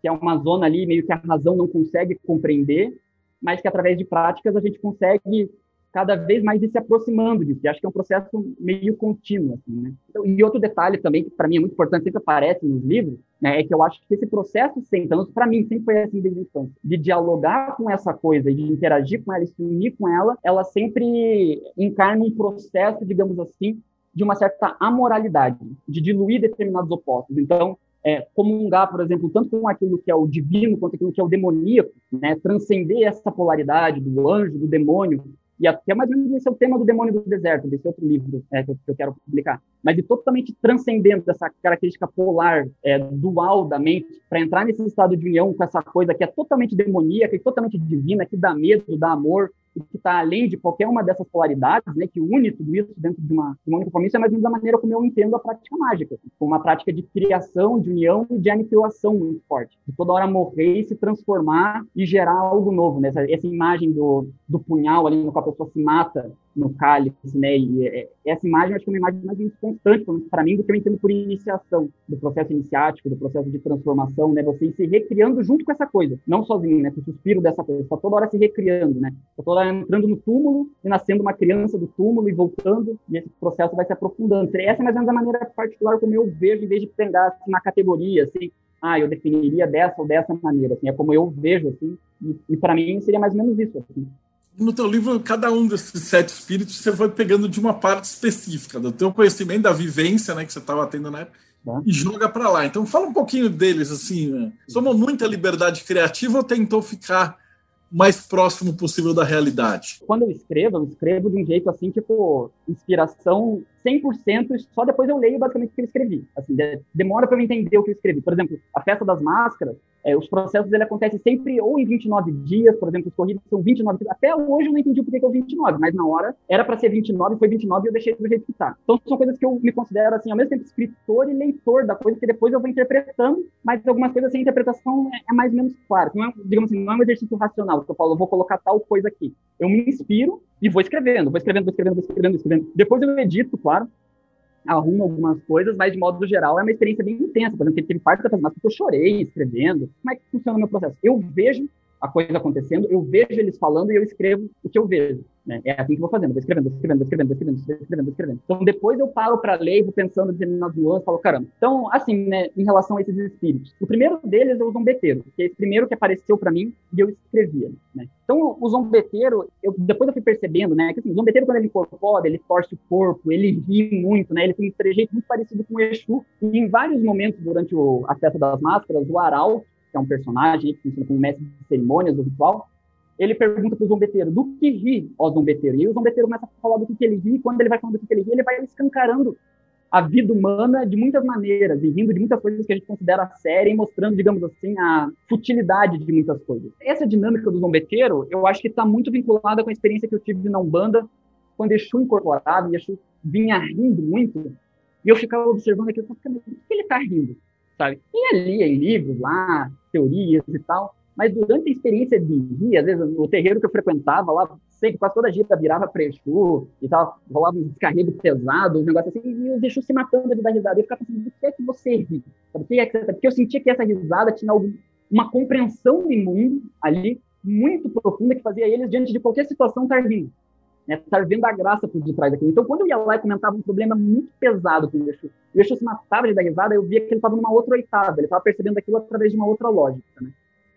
que é uma zona ali meio que a razão não consegue compreender, mas que através de práticas a gente consegue cada vez mais ir se aproximando disso. E acho que é um processo meio contínuo. Assim, né? então, e outro detalhe também, que para mim é muito importante, sempre aparece nos livros, né, é que eu acho que esse processo sempre, para mim, sempre foi assim desde infância, de dialogar com essa coisa, de interagir com ela, se unir com ela, ela sempre encarna um processo, digamos assim, de uma certa amoralidade, de diluir determinados opostos. Então, é, comungar, por exemplo, tanto com aquilo que é o divino quanto aquilo que é o demoníaco, né, transcender essa polaridade do anjo, do demônio, e até mais ou menos esse é o tema do Demônio do Deserto, desse outro livro é, que, eu, que, eu, quero publicar. Mas de totalmente transcendendo essa característica polar, é, dual da mente, para entrar nesse estado de união com essa coisa que é totalmente demoníaca e totalmente divina, que dá medo, dá amor, que está além de qualquer uma dessas polaridades, né, que une tudo isso dentro de uma, de uma única isso é mais ou menos a maneira como eu entendo a prática mágica, como uma prática de criação, de união e de aniquilação muito forte, de toda hora morrer e se transformar e gerar algo novo, né? essa, essa imagem do, do punhal ali no qual a pessoa se mata no cálice, né? E é, essa imagem acho que é uma imagem mais constante para mim do que eu entendo por iniciação do processo iniciático, do processo de transformação, né? Você se recriando junto com essa coisa, não sozinho, né? Com o suspiro dessa coisa, está toda hora se recriando, né? Está toda hora entrando no túmulo e nascendo uma criança do túmulo e voltando e esse processo vai se aprofundando. Essa é mais ou menos a maneira particular como eu vejo, em vez de pegar assim, uma categoria, assim, ah, eu definiria dessa ou dessa maneira, assim, é como eu vejo, assim, e, e para mim seria mais ou menos isso, assim no teu livro, cada um desses sete espíritos você foi pegando de uma parte específica, do teu conhecimento, da vivência né, que você estava tendo na época, tá. e joga para lá. Então, fala um pouquinho deles, assim, né? somou muita liberdade criativa ou tentou ficar mais próximo possível da realidade? Quando eu escrevo, eu escrevo de um jeito assim, tipo, inspiração 100%, só depois eu leio basicamente o que eu escrevi. Assim, demora para eu entender o que eu escrevi. Por exemplo, a festa das máscaras, é, os processos ele acontecem sempre ou em 29 dias, por exemplo, os corridos são 29 dias. Até hoje eu não entendi por que é o 29, mas na hora era para ser 29, foi 29 e eu deixei do jeito que tá. Então são coisas que eu me considero assim, ao mesmo tempo escritor e leitor da coisa que depois eu vou interpretando, mas algumas coisas assim, a interpretação é, é mais ou menos clara. Não é, digamos assim, não é um exercício racional, que eu falo, eu vou colocar tal coisa aqui. Eu me inspiro e vou escrevendo, vou escrevendo, vou escrevendo, vou escrevendo, vou escrevendo. Depois eu edito, claro, arrumo algumas coisas, mas de modo geral é uma experiência bem intensa. Por exemplo, teve parte da mas eu chorei escrevendo. Como é que funciona o meu processo? Eu vejo a coisa acontecendo, eu vejo eles falando e eu escrevo o que eu vejo. Né? É assim que eu vou fazendo, vou escrevendo, vou escrevendo, vou escrevendo, vou escrevendo, vou escrevendo, vou escrevendo. Então, depois eu paro para ler e vou pensando determinadas nuances, falo, caramba. Então, assim, né, em relação a esses espíritos, o primeiro deles é o zombeteiro, que é esse primeiro que apareceu para mim e eu escrevia. Né? Então, o zombeteiro, eu, depois eu fui percebendo, né, que assim, o zombeteiro, quando ele incorpora, ele torce o corpo, ele ri muito, né, ele tem um trejeito muito parecido com o Exu, e em vários momentos durante o, a festa das máscaras, o Aral, que é um personagem que funciona como mestre de cerimônias do ritual, ele pergunta para o zombeteiro, do que ri, ó zombeteiro? E o zombeteiro começa a falar do que, que ele ri, e quando ele vai falando do que, que ele ri, ele vai escancarando a vida humana de muitas maneiras, e rindo de muitas coisas que a gente considera séria e mostrando, digamos assim, a futilidade de muitas coisas. Essa dinâmica do zombeteiro, eu acho que está muito vinculada com a experiência que eu tive na Umbanda, quando Exu incorporado, e Exu vinha rindo muito, e eu ficava observando aquilo, por que ele está rindo? Sabe? Ali em livros lá, teorias e tal, mas durante a experiência de rir, às vezes o terreiro que eu frequentava lá, sei que quase toda a gira virava prechu e tal, rolava um descarrego pesado, um negócio assim, e os Exu se matando de dar risada. Eu ficava pensando, do que é que você ri? Sabe? Que é que, porque eu sentia que essa risada tinha algum, uma compreensão do mundo ali muito profunda que fazia eles, diante de qualquer situação, estar rindo. Né, estar vendo a graça por detrás daquilo. Então, quando eu ia lá e comentava um problema muito pesado com o Exu, o Exu se matava de dar risada, eu via que ele estava numa outra oitava, ele estava percebendo aquilo através de uma outra lógica. Né?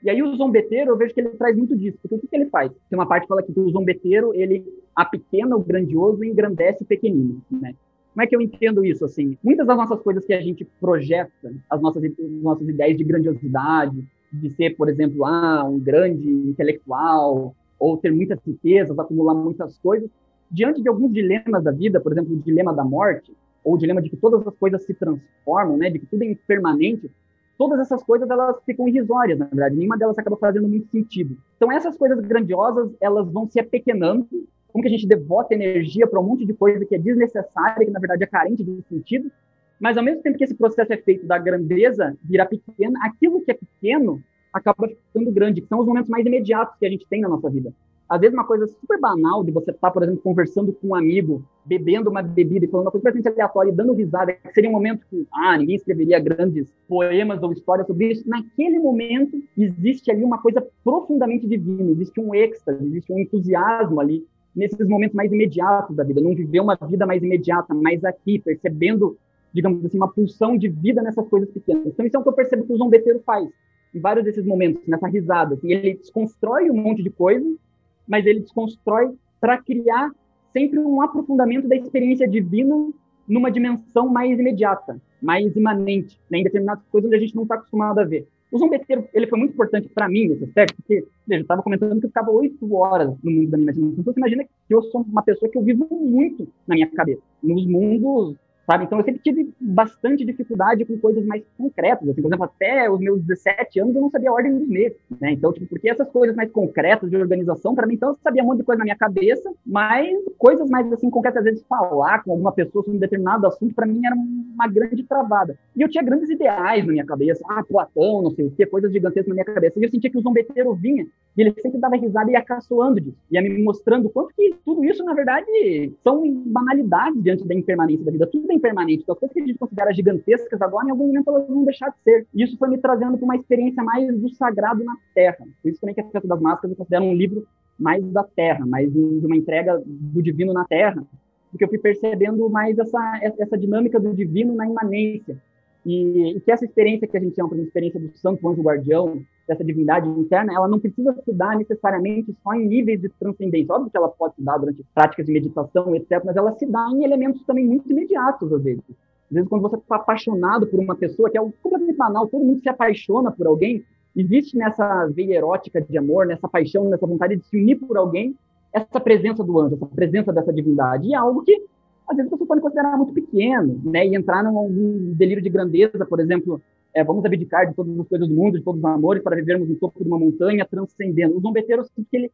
E aí o zombeteiro, eu vejo que ele traz muito disso. Porque o que, que ele faz? Tem uma parte que fala que o zombeteiro, ele apequena o grandioso e engrandece o pequenino, né? Como é que eu entendo isso, assim? Muitas das nossas coisas que a gente projeta, as nossas, as nossas ideias de grandiosidade, de ser, por exemplo, ah, um grande intelectual, ou ter muitas riquezas, acumular muitas coisas, diante de alguns dilemas da vida, por exemplo, o dilema da morte, ou o dilema de que todas as coisas se transformam, né, de que tudo é impermanente, todas essas coisas elas ficam irrisórias, na verdade, nenhuma delas acaba fazendo muito sentido. Então essas coisas grandiosas, elas vão se apequenando, como que a gente devota energia para um monte de coisa que é desnecessária, que na verdade é carente de sentido, mas ao mesmo tempo que esse processo é feito da grandeza virar pequena, aquilo que é pequeno acaba ficando grande, que são os momentos mais imediatos que a gente tem na nossa vida. Às vezes, uma coisa super banal de você estar, tá, por exemplo, conversando com um amigo, bebendo uma bebida e falando uma coisa completamente aleatória e dando risada, que seria um momento que, ah, ninguém escreveria grandes poemas ou histórias sobre isso. Naquele momento, existe ali uma coisa profundamente divina, existe um êxtase, existe um entusiasmo ali, nesses momentos mais imediatos da vida. Não viver uma vida mais imediata, mais aqui, percebendo, digamos assim, uma pulsão de vida nessas coisas pequenas. Então, isso é o que eu percebo que o zombeteiro faz em vários desses momentos, nessa risada. Assim, ele desconstrói um monte de coisa mas ele desconstrói para criar sempre um aprofundamento da experiência divina numa dimensão mais imediata, mais imanente, né, em determinadas coisas onde a gente não está acostumado a ver. O zombeteiro, ele foi muito importante para mim nesse aspecto, porque, veja, eu estava comentando que eu ficava oito horas no mundo da minha imaginação. Então, você imagina que eu sou uma pessoa que eu vivo muito na minha cabeça, nos mundos sabe? Então eu sempre tive bastante dificuldade com coisas mais concretas, assim, por exemplo, até os meus 17 anos eu não sabia a ordem dos meses, né? Então, tipo, porque essas coisas mais concretas de organização, para mim, então eu sabia um monte de coisa na minha cabeça, mas coisas mais assim concretas, às vezes falar com alguma pessoa sobre um determinado assunto, para mim era uma grande travada. E eu tinha grandes ideais na minha cabeça, ah, Platão, não sei o que, coisas gigantescas na minha cabeça. E eu sentia que o zombeteiro vinha e ele sempre dava risada e ia caçoando disso, ia me mostrando quanto que tudo isso, na verdade, são banalidades diante da impermanência da vida. Tudo impermanente. Então, as coisas que a gente considera gigantescas agora, em algum momento elas vão deixar de ser. E isso foi me trazendo para uma experiência mais do sagrado na Terra. Por isso também que a Festa das Máscaras eu considero um livro mais da Terra, mais de uma entrega do divino na Terra, porque eu fui percebendo mais essa, essa dinâmica do divino na imanência. E, e que essa experiência que a gente chama de experiência do santo anjo guardião, dessa divindade interna, ela não precisa se dar necessariamente só em níveis de transcendência. Óbvio que ela pode se dar durante práticas de meditação, etc., mas ela se dá em elementos também muito imediatos, às vezes. Às vezes, quando você está apaixonado por uma pessoa, que é algo completamente banal, todo mundo se apaixona por alguém, existe nessa veia erótica de amor, nessa paixão, nessa vontade de se unir por alguém, essa presença do anjo, essa presença dessa divindade. E é algo que, às vezes, você pode considerar muito pequeno, né? E entrar num delírio de grandeza, por exemplo, é, vamos abdicar de todas as coisas do mundo, de todos os amores, para vivermos no topo de uma montanha, transcendendo. O zombeteiro, que ele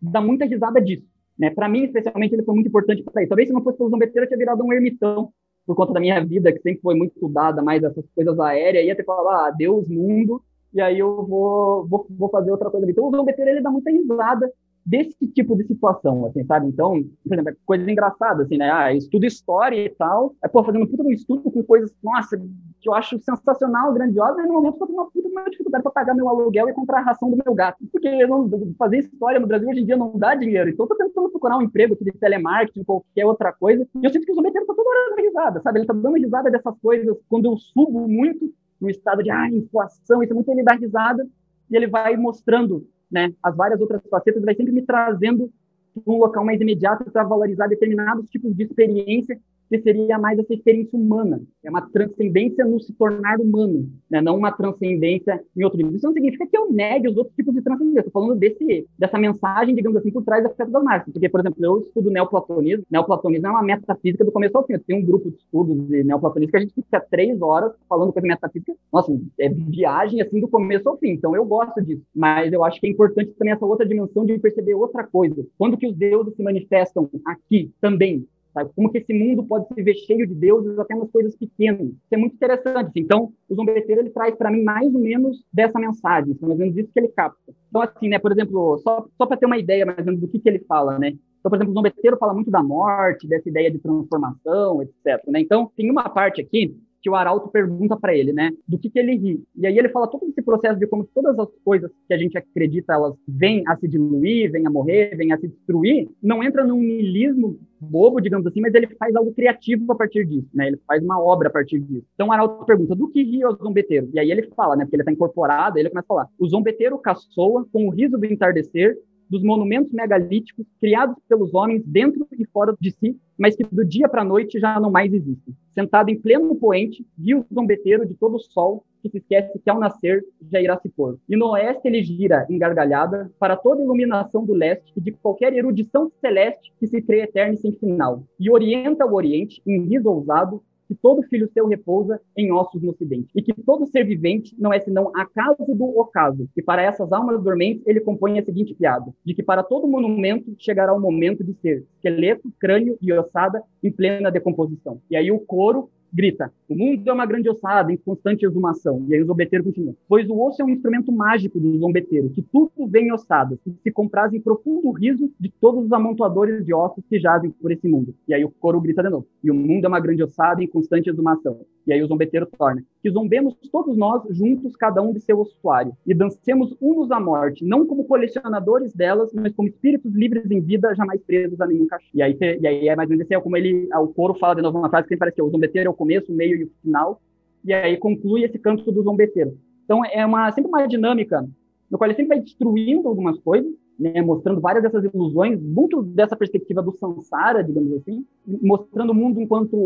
dá muita risada disso. Né? Para mim, especialmente, ele foi muito importante para isso. Talvez se não fosse pelo zombeteiro, eu tinha virado um ermitão, por conta da minha vida, que sempre foi muito estudada, mais essas coisas aéreas, ia que falar, ah, Deus, mundo, e aí eu vou, vou, vou fazer outra coisa. Então, o zombeteiro, ele dá muita risada desse tipo de situação, assim, sabe? Então, por exemplo, coisa engraçada, assim, né? Ah, estudo história e tal, é, pô, fazendo um puta um estudo com coisas, nossa, que eu acho sensacional, grandiosa, e no momento eu tô uma puta uma dificuldade para pagar meu aluguel e comprar a ração do meu gato. Porque não, fazer história no Brasil hoje em dia não dá dinheiro, então eu tô tentando procurar um emprego de telemarketing, qualquer outra coisa, e eu sinto que o Zumbi tá toda hora dando risada, sabe? Ele tá dando risada dessas coisas quando eu subo muito no estado de, ah, inflação, isso é muito ele dá risada, e ele vai mostrando né, as várias outras facetas, vai sempre me trazendo para um local mais imediato para valorizar determinados tipos de experiência que seria mais essa experiência humana. É uma transcendência no se tornar humano, né? não uma transcendência em outro nível. Isso não significa que eu negue os outros tipos de transcendência. Estou falando desse, dessa mensagem, digamos assim, por trás da fé das marcas. Porque, por exemplo, eu estudo neoplatonismo. Neoplatonismo é uma metafísica do começo ao fim. Tem um grupo de estudos de neoplatonismo que a gente fica três horas falando coisa metafísica. Nossa, é viagem assim do começo ao fim. Então eu gosto disso. Mas eu acho que é importante também essa outra dimensão de perceber outra coisa. Quando que os deuses se manifestam aqui também, Sabe? Como que esse mundo pode se ver cheio de deuses até nas coisas pequenas. Isso é muito interessante. Então, o zombeteiro ele traz para mim mais ou menos dessa mensagem, mais ou menos isso que ele capta. Então, assim, né, por exemplo, só, só para ter uma ideia mais ou menos do que, que ele fala, né? Então, por exemplo, o zombeteiro fala muito da morte, dessa ideia de transformação, etc. Né? Então, tem uma parte aqui que o Arauto pergunta para ele, né, do que, que ele ri. E aí ele fala todo esse processo de como todas as coisas que a gente acredita, elas vêm a se diluir, vêm a morrer, vêm a se destruir, não entra num niilismo bobo, digamos assim, mas ele faz algo criativo a partir disso, né, ele faz uma obra a partir disso. Então o Arauto pergunta, do que ri o zombeteiro? E aí ele fala, né, porque ele está incorporado, ele começa a falar, o zombeteiro caçoa com o riso do entardecer dos monumentos megalíticos criados pelos homens dentro e fora de si, mas que do dia para a noite já não mais existem. Sentado em pleno poente, viu o zombeteiro de todo o sol que se esquece que ao nascer já irá se pôr. E no oeste ele gira em gargalhada para toda iluminação do leste e de qualquer erudição celeste que se crê eterna e sem final. E orienta o oriente em riso ousado que todo filho seu repousa em ossos no ocidente, e que todo ser vivente não é senão acaso do ocaso, e para essas almas dormentes ele compõe a seguinte piada, de que para todo monumento chegará o momento de ser esqueleto, crânio e ossada em plena decomposição. E aí o coro grita: O mundo é uma grande ossada em constante exumação. E aí o zombeteiro continua: Pois o osso é um instrumento mágico do zombeteiro, que tudo vem ossado, e se compraz em profundo riso de todos os amontoadores de ossos que jazem por esse mundo. E aí o coro grita de novo: E o mundo é uma grande ossada em constante exumação. E aí o zombeteiro torna: Que zombemos todos nós juntos, cada um de seu ossuário, e dancemos unos à morte, não como colecionadores delas, mas como espíritos livres em vida, jamais presos a nenhum cachorro. E aí, e aí é mais ou menos assim, é como ele, o coro fala de novo uma frase que parece que é, o zombeteiro é o começo, o meio e o final, e aí conclui esse canto do zombeteiro. Então é uma sempre uma dinâmica no qual ele sempre vai destruindo algumas coisas, né, mostrando várias dessas ilusões, muito dessa perspectiva do samsara, digamos assim, mostrando o mundo enquanto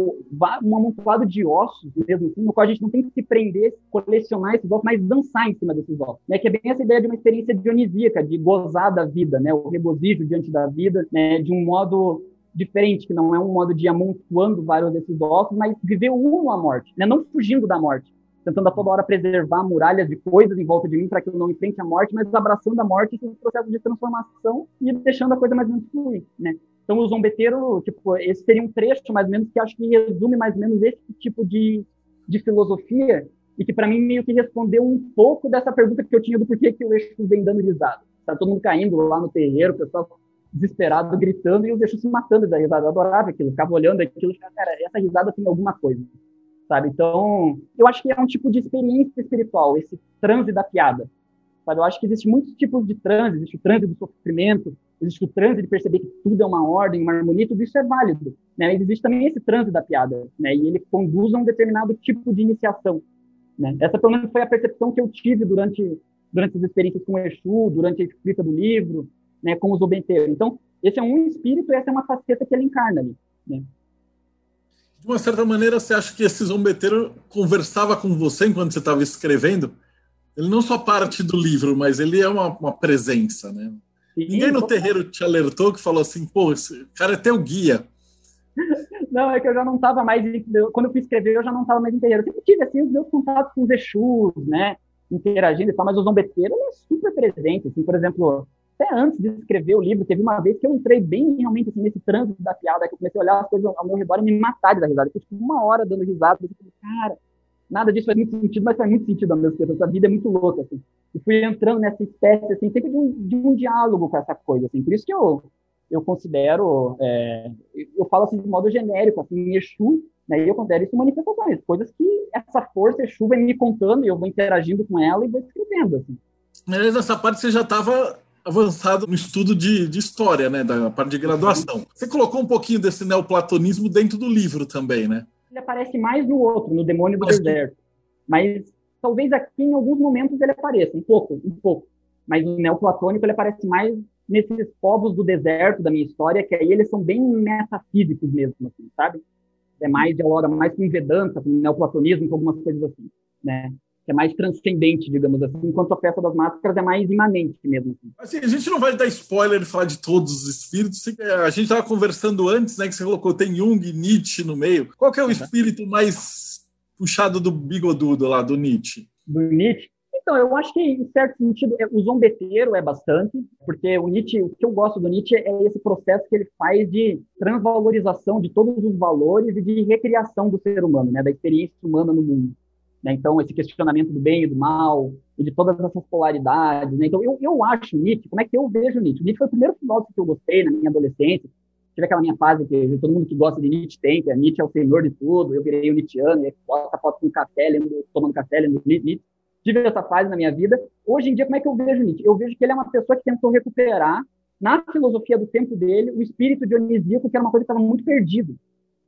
um amontoado de ossos, mesmo assim, no qual a gente não tem que se prender, colecionar esses ossos, mas dançar em cima desses ossos, né, que é bem essa ideia de uma experiência dionisíaca, de gozar da vida, né, o regozijo diante da vida, né, de um modo diferente, que não é um modo de ir amontoando vários desses ossos, mas viver uno à morte, né? não fugindo da morte, tentando a toda hora preservar muralhas de coisas em volta de mim para que eu não enfrente a morte, mas abraçando a morte esse processo de transformação e deixando a coisa mais ou menos fluir, né? Então, o zombeteiro, tipo, esse seria um trecho, mais ou menos, que acho que resume mais ou menos esse tipo de, de filosofia e que, para mim, meio que respondeu um pouco dessa pergunta que eu tinha do porquê que o eixo vem dando risada. Tá todo mundo caindo lá no terreiro, o pessoal desesperado, gritando, e os deixou se matando da risada. Eu adorava aquilo, ficava olhando aquilo cara, essa risada tem alguma coisa, sabe? Então, eu acho que é um tipo de experiência espiritual, esse transe da piada, sabe? Eu acho que existe muitos tipos de transe, existe o transe do sofrimento, existe o transe de perceber que tudo é uma ordem, uma harmonia, tudo isso é válido, né? Mas existe também esse transe da piada, né? E ele conduz a um determinado tipo de iniciação, né? Essa, pelo menos, foi a percepção que eu tive durante durante as experiências com o Exu, durante a escrita do livro, né, com os obenteiros. Então, esse é um espírito, essa é uma faceta que ele encarna ali. Né? De uma certa maneira, você acha que esse zombeteiro conversava com você enquanto você estava escrevendo? Ele não só parte do livro, mas ele é uma, uma presença, né? Sim, Ninguém no terreiro te alertou que falou assim, pô, esse cara é teu guia. Não, é que eu já não estava mais. Quando eu fui escrever, eu já não estava mais em terreiro. Eu sempre tive assim, os meus contatos com os Exus, né? Interagindo e tal, mas o zombeteiro é super presente. Assim, por exemplo, até antes de escrever o livro, teve uma vez que eu entrei bem realmente assim, nesse trânsito da piada, que eu comecei a olhar as coisas ao meu redor e me matar de dar risada. Eu fiquei tipo, uma hora dando risada, eu falei, cara, nada disso faz muito sentido, mas faz muito sentido ao mesmo tempo. Essa vida é muito louca, assim. E fui entrando nessa espécie, assim, sempre de um, de um diálogo com essa coisa, assim. Por isso que eu, eu considero, é, eu falo assim de modo genérico, assim, Exu, né, eu considero isso manifestações, coisas que essa força Exu vai me contando e eu vou interagindo com ela e vou escrevendo, assim. Mas nessa parte você já estava avançado no estudo de, de história, né, da parte de graduação. Você colocou um pouquinho desse neoplatonismo dentro do livro também, né? Ele aparece mais no outro, no Demônio do Mas... Deserto. Mas talvez aqui em alguns momentos ele apareça, um pouco, um pouco. Mas o neoplatônico ele aparece mais nesses povos do deserto da minha história, que aí eles são bem metafísicos mesmo, assim, sabe? é mais dialoga mais com Vedanta, com neoplatonismo, com algumas coisas assim, né? Que é mais transcendente, digamos assim, enquanto a festa das máscaras é mais imanente mesmo. Assim. assim a gente não vai dar spoiler e falar de todos os espíritos. A gente estava conversando antes, né? Que você colocou tem Jung e Nietzsche no meio. Qual é o espírito mais puxado do bigodudo lá, do Nietzsche? Do Nietzsche? Então, eu acho que, em certo sentido, é, o zombeteiro é bastante, porque o Nietzsche, o que eu gosto do Nietzsche é esse processo que ele faz de transvalorização de todos os valores e de recriação do ser humano, né, da experiência humana no mundo. Né? Então, esse questionamento do bem e do mal, e de todas essas polaridades. Né? Então, eu, eu acho Nietzsche, como é que eu vejo Nietzsche? Nietzsche foi o primeiro filósofo que eu gostei na minha adolescência. Tive aquela minha fase que todo mundo que gosta de Nietzsche tem, que é Nietzsche é o senhor de tudo, eu virei o Nietzscheano, e bota foto com café, lendo, tomando café, lendo Nietzsche tive essa fase na minha vida. Hoje em dia, como é que eu vejo Nietzsche? Eu vejo que ele é uma pessoa que tentou recuperar, na filosofia do tempo dele, o espírito dionisíaco, que era uma coisa que estava muito perdido.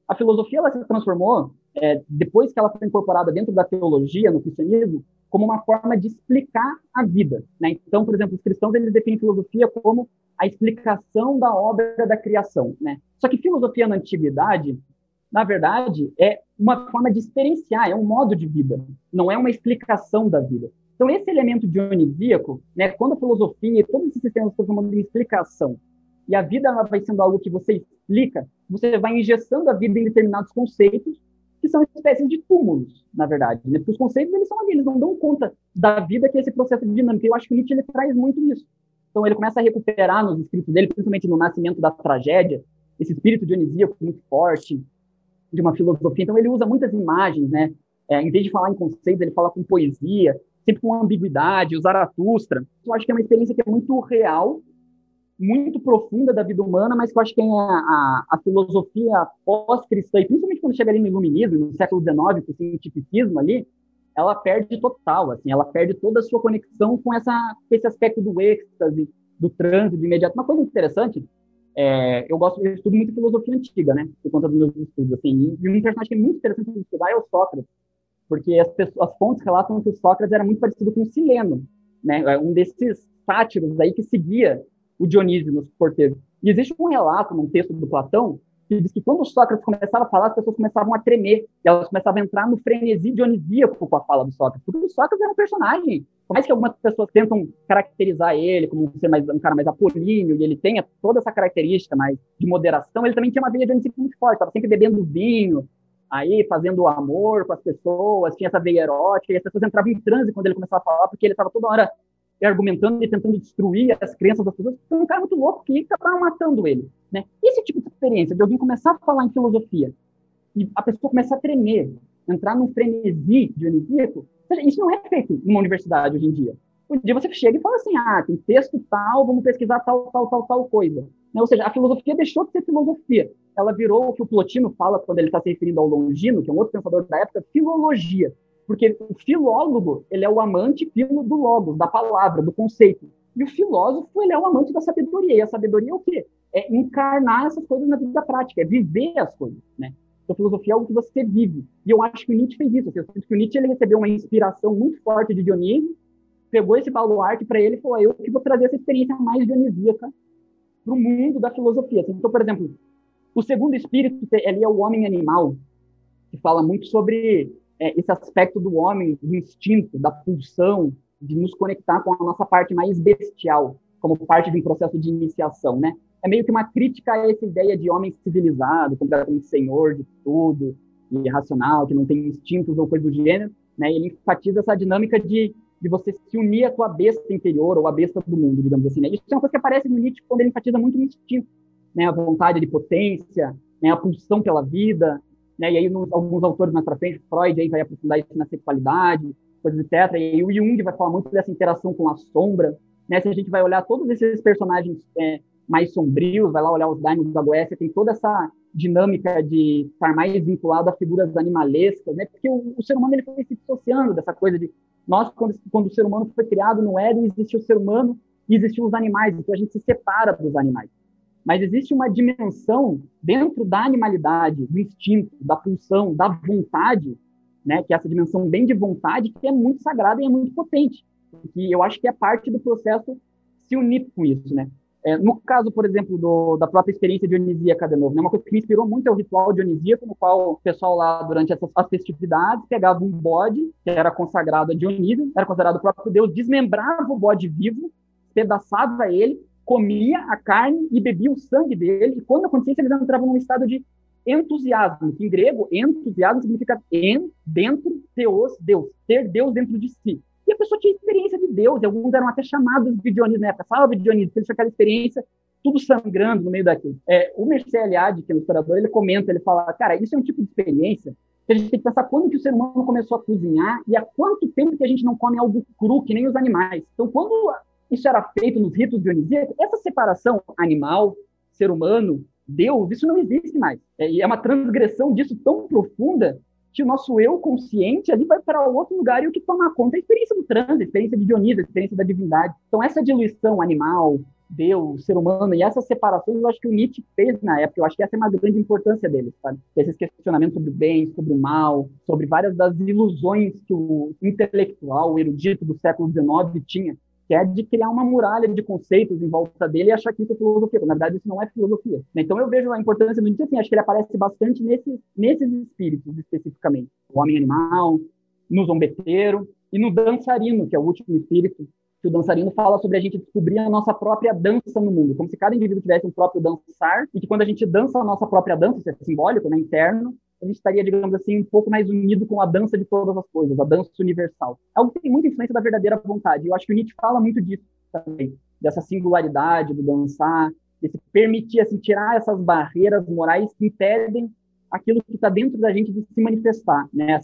A filosofia ela se transformou, é, depois que ela foi incorporada dentro da teologia, no cristianismo, como uma forma de explicar a vida. Né? Então, por exemplo, os cristãos eles definem filosofia como a explicação da obra da criação. Né? Só que filosofia na antiguidade na verdade, é uma forma de experienciar, é um modo de vida, não é uma explicação da vida. Então, esse elemento dionisíaco, né, quando a filosofia e todos esses sistemas estão tomando uma explicação, e a vida ela vai sendo algo que você explica, você vai injeção a vida em determinados conceitos, que são espécies de túmulos, na verdade. Né? Os conceitos, eles são ali, eles não dão conta da vida que é esse processo dinâmico. Eu acho que Nietzsche ele traz muito isso. Então, ele começa a recuperar nos escritos dele, principalmente no Nascimento da Tragédia, esse espírito dionisíaco muito forte, de uma filosofia. Então, ele usa muitas imagens, né? É, em vez de falar em conceitos, ele fala com poesia, sempre com ambiguidade, o Zaratustra. Eu acho que é uma experiência que é muito real, muito profunda da vida humana, mas que eu acho que a, a, a filosofia pós-cristã, e principalmente quando chega ali no iluminismo, no século XIX, com o cientificismo ali, ela perde total, assim, ela perde toda a sua conexão com, essa, com esse aspecto do êxtase, do trânsito imediato. Uma coisa interessante é, eu gosto, eu estudo muito filosofia antiga, né? Por conta dos meus estudos, assim. E um personagem que é muito interessante de estudar é o Sócrates, porque as, pessoas, as fontes relatam que o Sócrates era muito parecido com o Sileno, né? É um desses sátiros aí que seguia o Dionísio nos porteiros. E existe um relato num texto do Platão que diz que quando Sócrates começava a falar, as pessoas começavam a tremer, e elas começavam a entrar no frenesi dionisíaco com a fala do Sócrates, porque o Sócrates era um personagem por mais que algumas pessoas tentam caracterizar ele como ser mais, um cara mais apolíneo, e ele tenha toda essa característica mais de moderação, ele também tinha uma veia de muito forte, estava sempre bebendo vinho, aí fazendo amor com as pessoas, tinha essa veia erótica, e as pessoas entravam em transe quando ele começava a falar, porque ele estava toda hora argumentando e tentando destruir as crenças das pessoas. Foi um cara muito louco que acabava matando ele. Né? Esse tipo de experiência de alguém começar a falar em filosofia e a pessoa começar a tremer, entrar num frenesi dionisíaco, isso não é feito numa universidade hoje em dia. Um dia você chega e fala assim, ah, tem texto tal, vamos pesquisar tal, tal, tal, tal coisa. Né? Ou seja, a filosofia deixou de ser filosofia. Ela virou o que o Plotino fala quando ele está se referindo ao Longino, que é um outro pensador da época, filologia. Porque o filólogo, ele é o amante filo do logos, da palavra, do conceito. E o filósofo, ele é o amante da sabedoria. E a sabedoria é o quê? É encarnar essas coisas na vida prática, é viver as coisas, né? Então, filosofia é algo que você vive. E eu acho que o Nietzsche fez isso. Eu sinto que o Nietzsche ele recebeu uma inspiração muito forte de Dionísio, pegou esse baluarte para ele e falou: eu que vou trazer essa experiência mais dionisíaca para o mundo da filosofia. Então, por exemplo, o segundo espírito ali é o homem animal, que fala muito sobre é, esse aspecto do homem, do instinto, da pulsão, de nos conectar com a nossa parte mais bestial, como parte de um processo de iniciação, né? é meio que uma crítica a essa ideia de homem civilizado, completamente senhor de tudo, e racional, que não tem instintos ou coisa do gênero, né? Ele enfatiza essa dinâmica de, de você se unir à tua besta interior ou à besta do mundo, digamos assim, né? Isso é uma coisa que aparece no Nietzsche quando ele enfatiza muito o instinto, né? A vontade de potência, né? A pulsão pela vida, né? E aí alguns autores mais para frente, Freud aí vai aprofundar isso na sexualidade, coisas etc. E o Jung vai falar muito dessa interação com a sombra, né? Se a gente vai olhar todos esses personagens é, mais sombrios, vai lá olhar os Daimons da Goécia, tem toda essa dinâmica de estar mais vinculado a figuras animalescas, né? Porque o, o, ser humano ele foi se dissociando dessa coisa de nós quando, quando o ser humano foi criado no Éden existiu o ser humano e existiam os animais, então a gente se separa dos animais. Mas existe uma dimensão dentro da animalidade, do instinto, da pulsão, da vontade, né? Que é essa dimensão bem de vontade que é muito sagrada e é muito potente. E eu acho que é parte do processo se unir com isso, né? É, no caso, por exemplo, do, da própria experiência dionisíaca de novo, né, uma coisa que me inspirou muito é o ritual dionisíaco, no qual o pessoal lá, durante essas as festividades, pegava um bode, que era consagrado a Dionísio, era considerado o próprio Deus, desmembrava o bode vivo, pedaçava ele, comia a carne e bebia o sangue dele, e quando acontecia eles entravam num estado de entusiasmo, que em grego, entusiasmo significa en, dentro, teos, Deus, ter Deus dentro de si. E a pessoa tinha experiência de Deus, e alguns eram até chamados de Dionísio na época, salve Dionísio, eles tinham aquela experiência, tudo sangrando no meio daquilo. É, o Mercé Eliade, que é um historiador, ele comenta, ele fala, cara, isso é um tipo de experiência que a gente tem que pensar quando que o ser humano começou a cozinhar e há quanto tempo que a gente não come algo cru, que nem os animais. Então, quando isso era feito nos ritos dionisíacos, essa separação animal, ser humano, Deus, isso não existe mais. É, e é uma transgressão disso tão profunda que o nosso eu consciente ali vai para outro lugar e o que toma conta é a experiência do trânsito, a experiência de Dionísio, a experiência da divindade. Então, essa diluição animal, Deus, ser humano, e essas separações eu acho que o Nietzsche fez na época, eu acho que essa é uma grande importância dele, sabe? Esses questionamentos sobre o bem, sobre o mal, sobre várias das ilusões que o intelectual, o erudito do século XIX tinha, que é de criar uma muralha de conceitos em volta dele e achar que isso é filosofia, quando na verdade isso não é filosofia. Então eu vejo a importância do Nietzsche assim, acho que ele aparece bastante nesses, nesses espíritos especificamente. O homem animal, no zombeteiro e no dançarino, que é o último espírito, que o dançarino fala sobre a gente descobrir a nossa própria dança no mundo, como se cada indivíduo tivesse um próprio dançar e que quando a gente dança a nossa própria dança, isso é simbólico, né, interno, a gente estaria, digamos assim, um pouco mais unido com a dança de todas as coisas, a dança universal. É algo que tem muita influência da verdadeira vontade. Eu acho que o Nietzsche fala muito disso também, dessa singularidade do dançar, desse permitir, assim, tirar essas barreiras morais que impedem aquilo que está dentro da gente de se manifestar, né?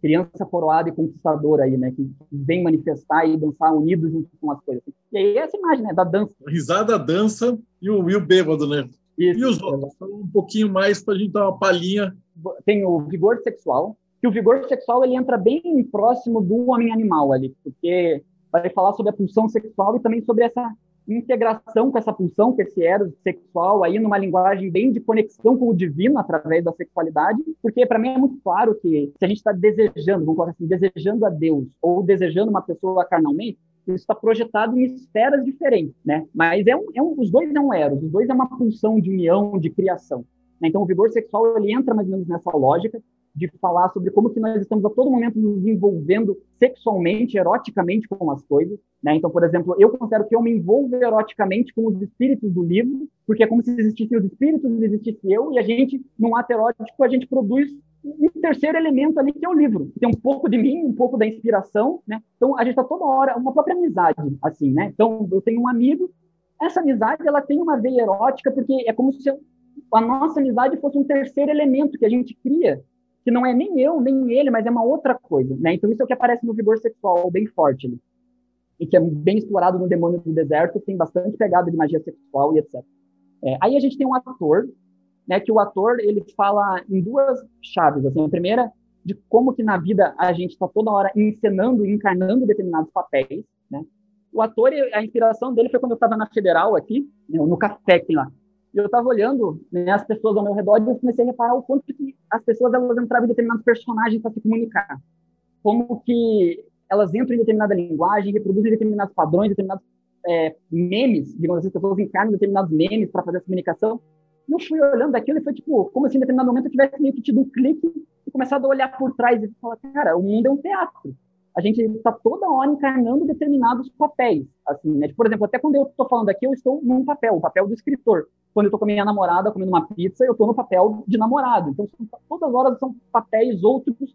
Criança coroada e conquistadora aí, né? Que vem manifestar e dançar unidos junto com as coisas. E aí essa imagem, né? Da dança. Risada, dança e o, Will bêbado, né? Isso, e os outros? Um pouquinho mais para a gente dar uma palhinha. Tem o vigor sexual, que o vigor sexual ele entra bem próximo do homem animal ali, porque vai falar sobre a pulsão sexual e também sobre essa integração com essa pulsão, com esse eros sexual, aí numa linguagem bem de conexão com o divino através da sexualidade, porque para mim é muito claro que se a gente está desejando, vamos colocar assim, desejando a Deus ou desejando uma pessoa carnalmente, isso está projetado em esferas diferentes, né? Mas é um, é um, os dois é um eros, os dois é uma pulsão de união, de criação. Né? Então, o vigor sexual ele entra mais ou menos nessa lógica de falar sobre como que nós estamos a todo momento nos envolvendo sexualmente, eroticamente com as coisas. Né? Então, por exemplo, eu considero que eu me envolvo eroticamente com os espíritos do livro, porque é como se existissem os espíritos e existisse eu, e a gente, num ato erótico, a gente produz um terceiro elemento ali que é o livro. Tem um pouco de mim, um pouco da inspiração, né? Então a gente está toda hora uma própria amizade, assim, né? Então eu tenho um amigo, essa amizade ela tem uma veia erótica porque é como se a nossa amizade fosse um terceiro elemento que a gente cria, que não é nem eu nem ele, mas é uma outra coisa, né? Então isso é o que aparece no vigor sexual bem forte ali. e que é bem explorado no Demônio do Deserto, tem bastante pegada de magia sexual e etc. É, aí a gente tem um ator né, que o ator ele fala em duas chaves. Assim, a primeira de como que na vida a gente está toda hora encenando e encarnando determinados papéis. Né? O ator, a inspiração dele foi quando eu estava na Federal aqui, né, no café que tem lá. Eu estava olhando né, as pessoas ao meu redor e eu comecei a reparar o quanto que as pessoas elas entravam em determinados personagens para se comunicar. Como que elas entram em determinada linguagem, reproduzem determinados padrões, determinados é, memes, digamos assim, as pessoas encarnam determinados memes para fazer a comunicação. E eu fui olhando aquilo e foi tipo, como se em determinado momento eu tivesse meio que tido um clique e começado a olhar por trás e falar, cara, o mundo é um teatro. A gente está toda hora encarnando determinados papéis, assim, né? Por exemplo, até quando eu estou falando aqui, eu estou num papel, o papel do escritor. Quando eu estou com a minha namorada comendo uma pizza, eu estou no papel de namorado. Então, todas as horas são papéis outros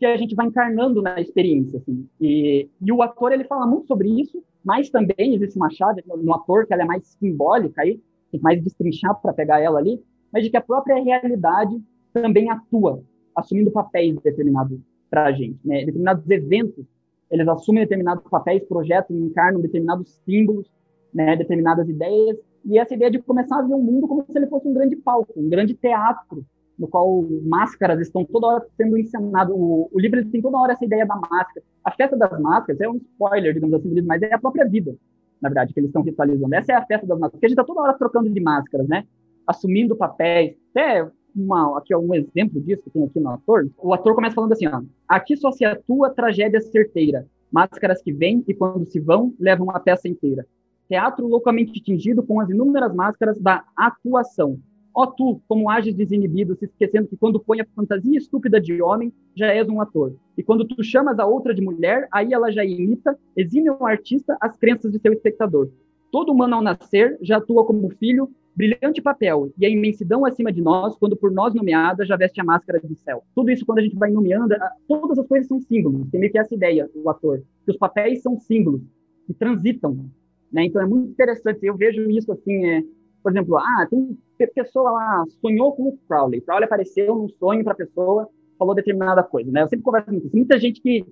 que a gente vai encarnando na experiência, assim. E, e o ator, ele fala muito sobre isso, mas também existe uma chave no ator que ela é mais simbólica aí, mais destrinchado para pegar ela ali, mas de que a própria realidade também atua, assumindo papéis determinados para a gente. Né? Determinados eventos, eles assumem determinados papéis, projetam, encarnam determinados símbolos, né? determinadas ideias, e essa ideia de começar a ver o mundo como se ele fosse um grande palco, um grande teatro, no qual máscaras estão toda hora sendo encenadas. O, o livro tem toda hora essa ideia da máscara. A festa das máscaras é um spoiler, digamos assim, mas é a própria vida na verdade, que eles estão ritualizando. Essa é a festa das máscaras, porque a gente está toda hora trocando de máscaras, né? Assumindo papéis. Até uma, aqui é um exemplo disso que tem aqui no ator. O ator começa falando assim, ó, aqui só se atua tragédia certeira, máscaras que vêm e quando se vão, levam a peça inteira. teatro loucamente tingido com as inúmeras máscaras da atuação. Ó tu, como ages desinibido, se esquecendo que quando põe a fantasia estúpida de homem, já és um ator. E quando tu chamas a outra de mulher, aí ela já imita, exime um artista as crenças de seu espectador. Todo humano ao nascer já atua como filho, brilhante papel, e a imensidão acima de nós, quando por nós nomeada, já veste a máscara de céu. Tudo isso, quando a gente vai nomeando, todas as coisas são símbolos. Tem meio que essa ideia, o ator, que os papéis são símbolos, que transitam. Né? Então é muito interessante. Eu vejo isso assim, é, por exemplo, ah, tem pessoa lá sonhou com o Crowley. Crowley apareceu num sonho para a pessoa, falou determinada coisa. Né? Eu sempre converso com. Muita gente que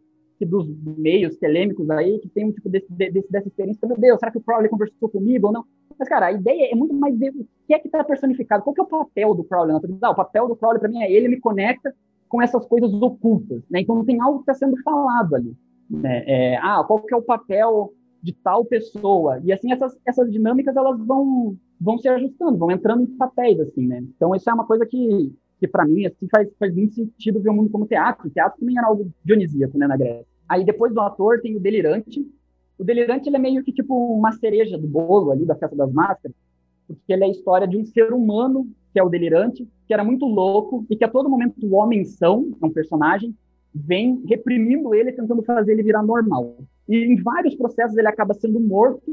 que dos meios telêmicos aí, que tem um tipo desse, desse, dessa experiência, meu Deus, será que o Crowley conversou comigo ou não? Mas, cara, a ideia é muito mais ver o que é que está personificado, qual que é o papel do Crowley na ah, O papel do Crowley, para mim, é ele me conecta com essas coisas ocultas, né? Então, tem algo que está sendo falado ali. Né? É, ah, qual que é o papel de tal pessoa? E, assim, essas, essas dinâmicas, elas vão, vão se ajustando, vão entrando em papéis, assim, né? Então, isso é uma coisa que, que para mim, assim, faz, faz muito sentido ver o mundo como teatro. O teatro também era algo dionisíaco, né, na Grécia. Aí depois do ator tem o delirante. O delirante ele é meio que tipo uma cereja do bolo ali da festa das máscaras, porque ele é a história de um ser humano que é o delirante, que era muito louco e que a todo momento o homem são, é um personagem, vem reprimindo ele, tentando fazer ele virar normal. E em vários processos ele acaba sendo morto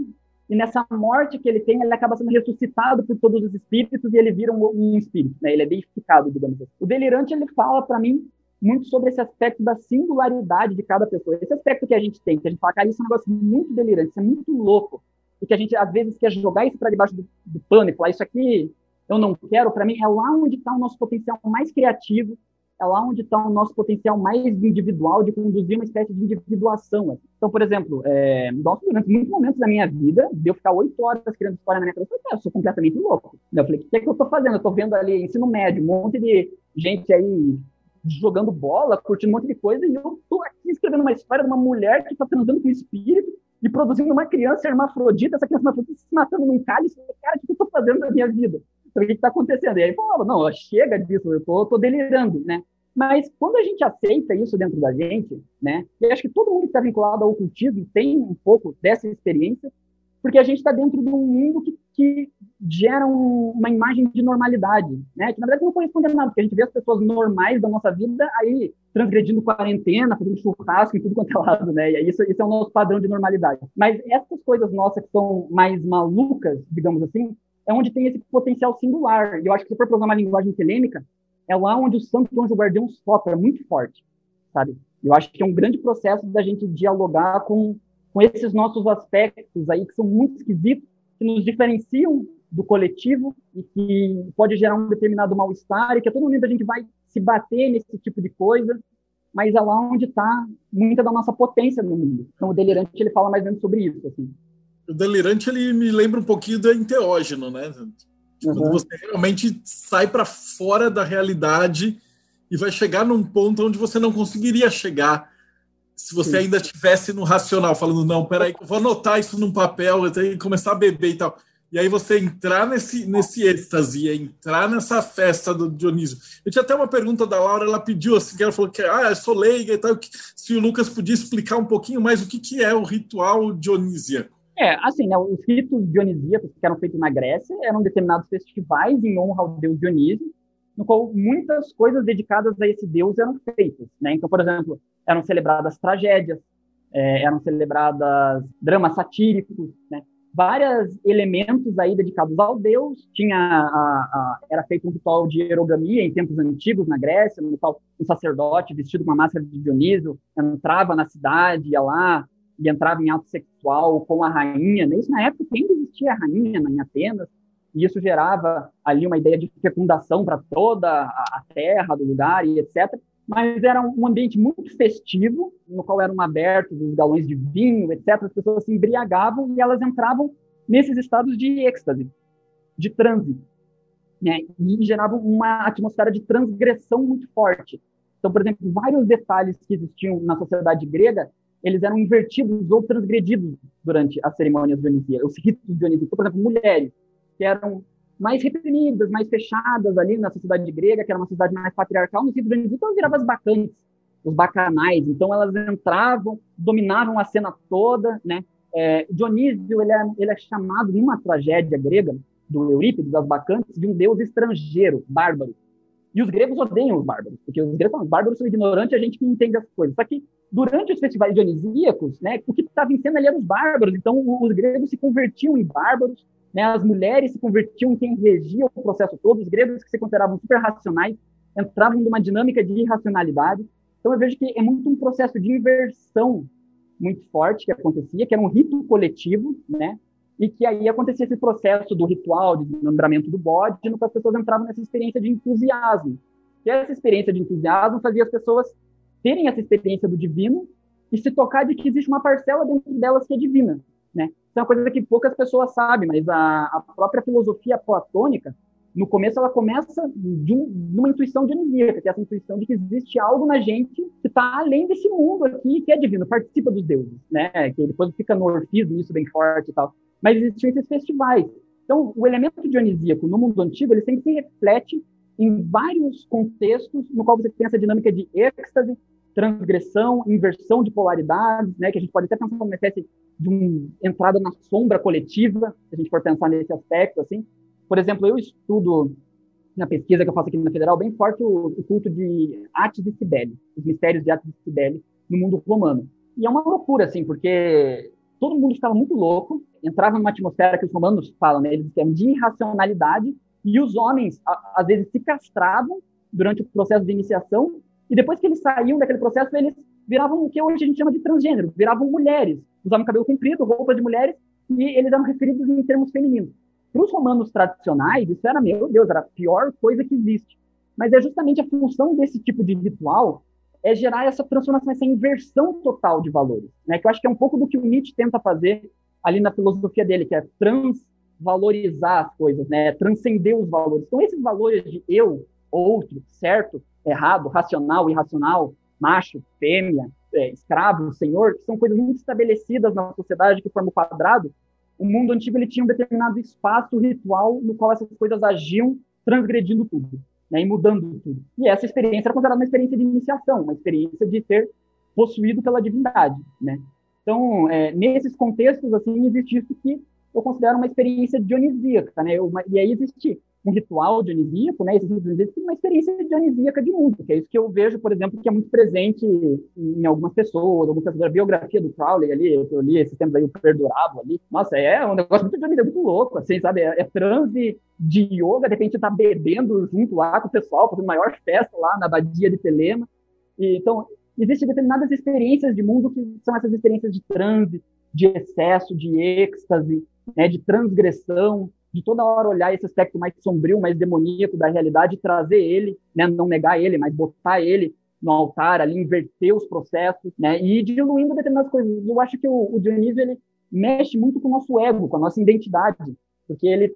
e nessa morte que ele tem, ele acaba sendo ressuscitado por todos os espíritos e ele vira um, um espírito, né? Ele é deificado, digamos assim. O delirante, ele fala para mim muito sobre esse aspecto da singularidade de cada pessoa. Esse aspecto que a gente tem, que a gente fala, cara, isso é um negócio muito delirante, isso é muito louco. E que a gente, às vezes, quer jogar isso para debaixo do, do pano e falar, isso aqui eu não quero, para mim, é lá onde está o nosso potencial mais criativo, é lá onde está o nosso potencial mais individual de conduzir uma espécie de individuação. Assim. Então, por exemplo, é, durante muitos momentos da minha vida, de eu ficar oito horas criando história na minha cabeça, eu, falei, eu sou completamente louco. Eu falei, o que é que eu estou fazendo? Eu estou vendo ali ensino médio, um monte de gente aí jogando bola, curtindo um monte de coisa, e eu tô aqui escrevendo uma história de uma mulher que está transando com o espírito e produzindo uma criança hermafrodita, essa criança hermafrodita se matando num cálice, cara, o que eu tô fazendo na minha vida? O que está acontecendo? E aí, pô, não, chega disso, eu tô, tô delirando, né? Mas quando a gente aceita isso dentro da gente, né? E acho que todo mundo que está vinculado ao ocultismo tem um pouco dessa experiência, porque a gente está dentro de um mundo que, que gera um, uma imagem de normalidade, né? Que na verdade não corresponde a nada, porque a gente vê as pessoas normais da nossa vida aí transgredindo quarentena, fazendo churrasco e tudo quanto é lado, né? E isso, isso é o nosso padrão de normalidade. Mas essas coisas nossas que são mais malucas, digamos assim, é onde tem esse potencial singular. E eu acho que se for programar linguagem telêmica, é lá onde o santo anjo guardião sopra muito forte, sabe? Eu acho que é um grande processo da gente dialogar com com esses nossos aspectos aí que são muito esquisitos, que nos diferenciam do coletivo e que pode gerar um determinado mal-estar e que a todo momento a gente vai se bater nesse tipo de coisa, mas é lá onde está muita da nossa potência no mundo. Então o delirante ele fala mais ou menos sobre isso, assim. O delirante ele me lembra um pouquinho do enteógeno, né? Tipo, uhum. Quando você realmente sai para fora da realidade e vai chegar num ponto onde você não conseguiria chegar se você Sim. ainda estivesse no racional, falando, não, peraí, vou anotar isso num papel e começar a beber e tal. E aí você entrar nesse, nesse êxtase, entrar nessa festa do Dionísio. Eu tinha até uma pergunta da Laura, ela pediu assim, que ela falou que ah, eu sou leiga e tal, se o Lucas podia explicar um pouquinho mais o que, que é o ritual dionísiaco. É, assim, né, os ritos dionisíacos que eram feitos na Grécia eram determinados festivais em honra ao deus Dionísio, no qual muitas coisas dedicadas a esse deus eram feitas. Né? Então, por exemplo, eram celebradas tragédias, é, eram celebradas dramas satíricos, né? vários elementos aí dedicados ao deus. Tinha a, a, era feito um ritual de erogamia em tempos antigos na Grécia, no qual um sacerdote vestido com uma máscara de Dionísio entrava na cidade, ia lá e entrava em ato sexual com a rainha. Isso na época ainda existia a rainha em Atenas e isso gerava ali uma ideia de fecundação para toda a terra do lugar e etc. Mas era um ambiente muito festivo, no qual eram abertos os galões de vinho, etc. As pessoas se embriagavam e elas entravam nesses estados de êxtase, de transe, né? e geravam uma atmosfera de transgressão muito forte. Então, por exemplo, vários detalhes que existiam na sociedade grega, eles eram invertidos ou transgredidos durante as cerimônias dionisíacas, os ritos dionisíacos. Por exemplo, mulheres que eram mais reprimidas, mais fechadas ali na sociedade grega, que era uma sociedade mais patriarcal, no sentido de então viravam as bacantes, os bacanais. Então elas entravam, dominavam a cena toda, né? é, Dionísio ele é, ele é chamado, numa tragédia grega, do Eurípides, das Bacantes, de um deus estrangeiro, bárbaro. E os gregos odeiam os bárbaros, porque os gregos falam, os bárbaros são ignorantes, a gente que entende as coisas. Só que durante os festivais dionisíacos, né, o que estava vencendo ali eram os bárbaros, então os gregos se convertiam em bárbaros, né, as mulheres se convertiam em quem regia o processo todo, os gregos que se consideravam super racionais entravam numa dinâmica de irracionalidade. Então eu vejo que é muito um processo de inversão muito forte que acontecia, que era um rito coletivo, né? E que aí acontecia esse processo do ritual de desmembramento do bode, no que as pessoas entravam nessa experiência de entusiasmo. E essa experiência de entusiasmo fazia as pessoas terem essa experiência do divino e se tocar de que existe uma parcela dentro delas que é divina, né? Isso é uma coisa que poucas pessoas sabem, mas a, a própria filosofia platônica no começo ela começa de, um, de uma intuição dionisíaca, que é essa intuição de que existe algo na gente que está além desse mundo aqui, que é divino, participa dos deuses, né? Que depois fica no orfismo, isso bem forte e tal. Mas existiam esses festivais. Então, o elemento dionisíaco no mundo antigo, ele sempre se reflete em vários contextos no qual você tem essa dinâmica de êxtase, transgressão, inversão de polaridades, né? Que a gente pode até pensar como uma espécie de uma entrada na sombra coletiva, se a gente for pensar nesse aspecto, assim. Por exemplo, eu estudo na pesquisa que eu faço aqui na Federal bem forte o, o culto de Atis e Cibele, os mistérios de Atis e Cibele no mundo romano. E é uma loucura, assim, porque todo mundo estava muito louco, entrava numa atmosfera que os romanos falam, né, eles chamam de irracionalidade, e os homens, a, às vezes, se castravam durante o processo de iniciação, e depois que eles saíam daquele processo, eles viravam o que hoje a gente chama de transgênero, viravam mulheres, usavam cabelo comprido, roupas de mulheres, e eles eram referidos em termos femininos. Para os romanos tradicionais, isso era, meu Deus, era a pior coisa que existe. Mas é justamente a função desse tipo de ritual é gerar essa transformação, essa inversão total de valores, né? Que eu acho que é um pouco do que o Nietzsche tenta fazer ali na filosofia dele, que é transvalorizar as coisas, né? Transcender os valores. Então esses valores de eu, outro, certo, errado, racional, irracional, macho, fêmea, é, escravo, senhor, que são coisas muito estabelecidas na sociedade que formam o quadrado, o mundo antigo ele tinha um determinado espaço ritual no qual essas coisas agiam transgredindo tudo, né, e mudando tudo. E essa experiência era considerada uma experiência de iniciação, uma experiência de ser possuído pela divindade, né? Então, é, nesses contextos, assim, existe isso que eu considero uma experiência dionisíaca, né? Uma, e aí existe um ritual dionisíaco, né? Esse ritual dionisíaco uma experiência dionisíaca de mundo, que é isso que eu vejo, por exemplo, que é muito presente em algumas pessoas, algumas pessoas, a biografia do Crowley ali, eu li esses tempos aí, o Perdurado ali. Nossa, é um negócio muito dionisíaco, muito louco, assim, sabe? É, é transe de yoga, de repente tá bebendo junto lá com o pessoal, fazendo maior festa lá na abadia de Telema. E, então, existem determinadas experiências de mundo que são essas experiências de transe, de excesso, de êxtase, né, de transgressão, de toda hora olhar esse aspecto mais sombrio, mais demoníaco da realidade e trazer ele, né, não negar ele, mas botar ele no altar ali, inverter os processos, né, e diluindo determinadas coisas. Eu acho que o, o Dionísio, ele mexe muito com o nosso ego, com a nossa identidade, porque ele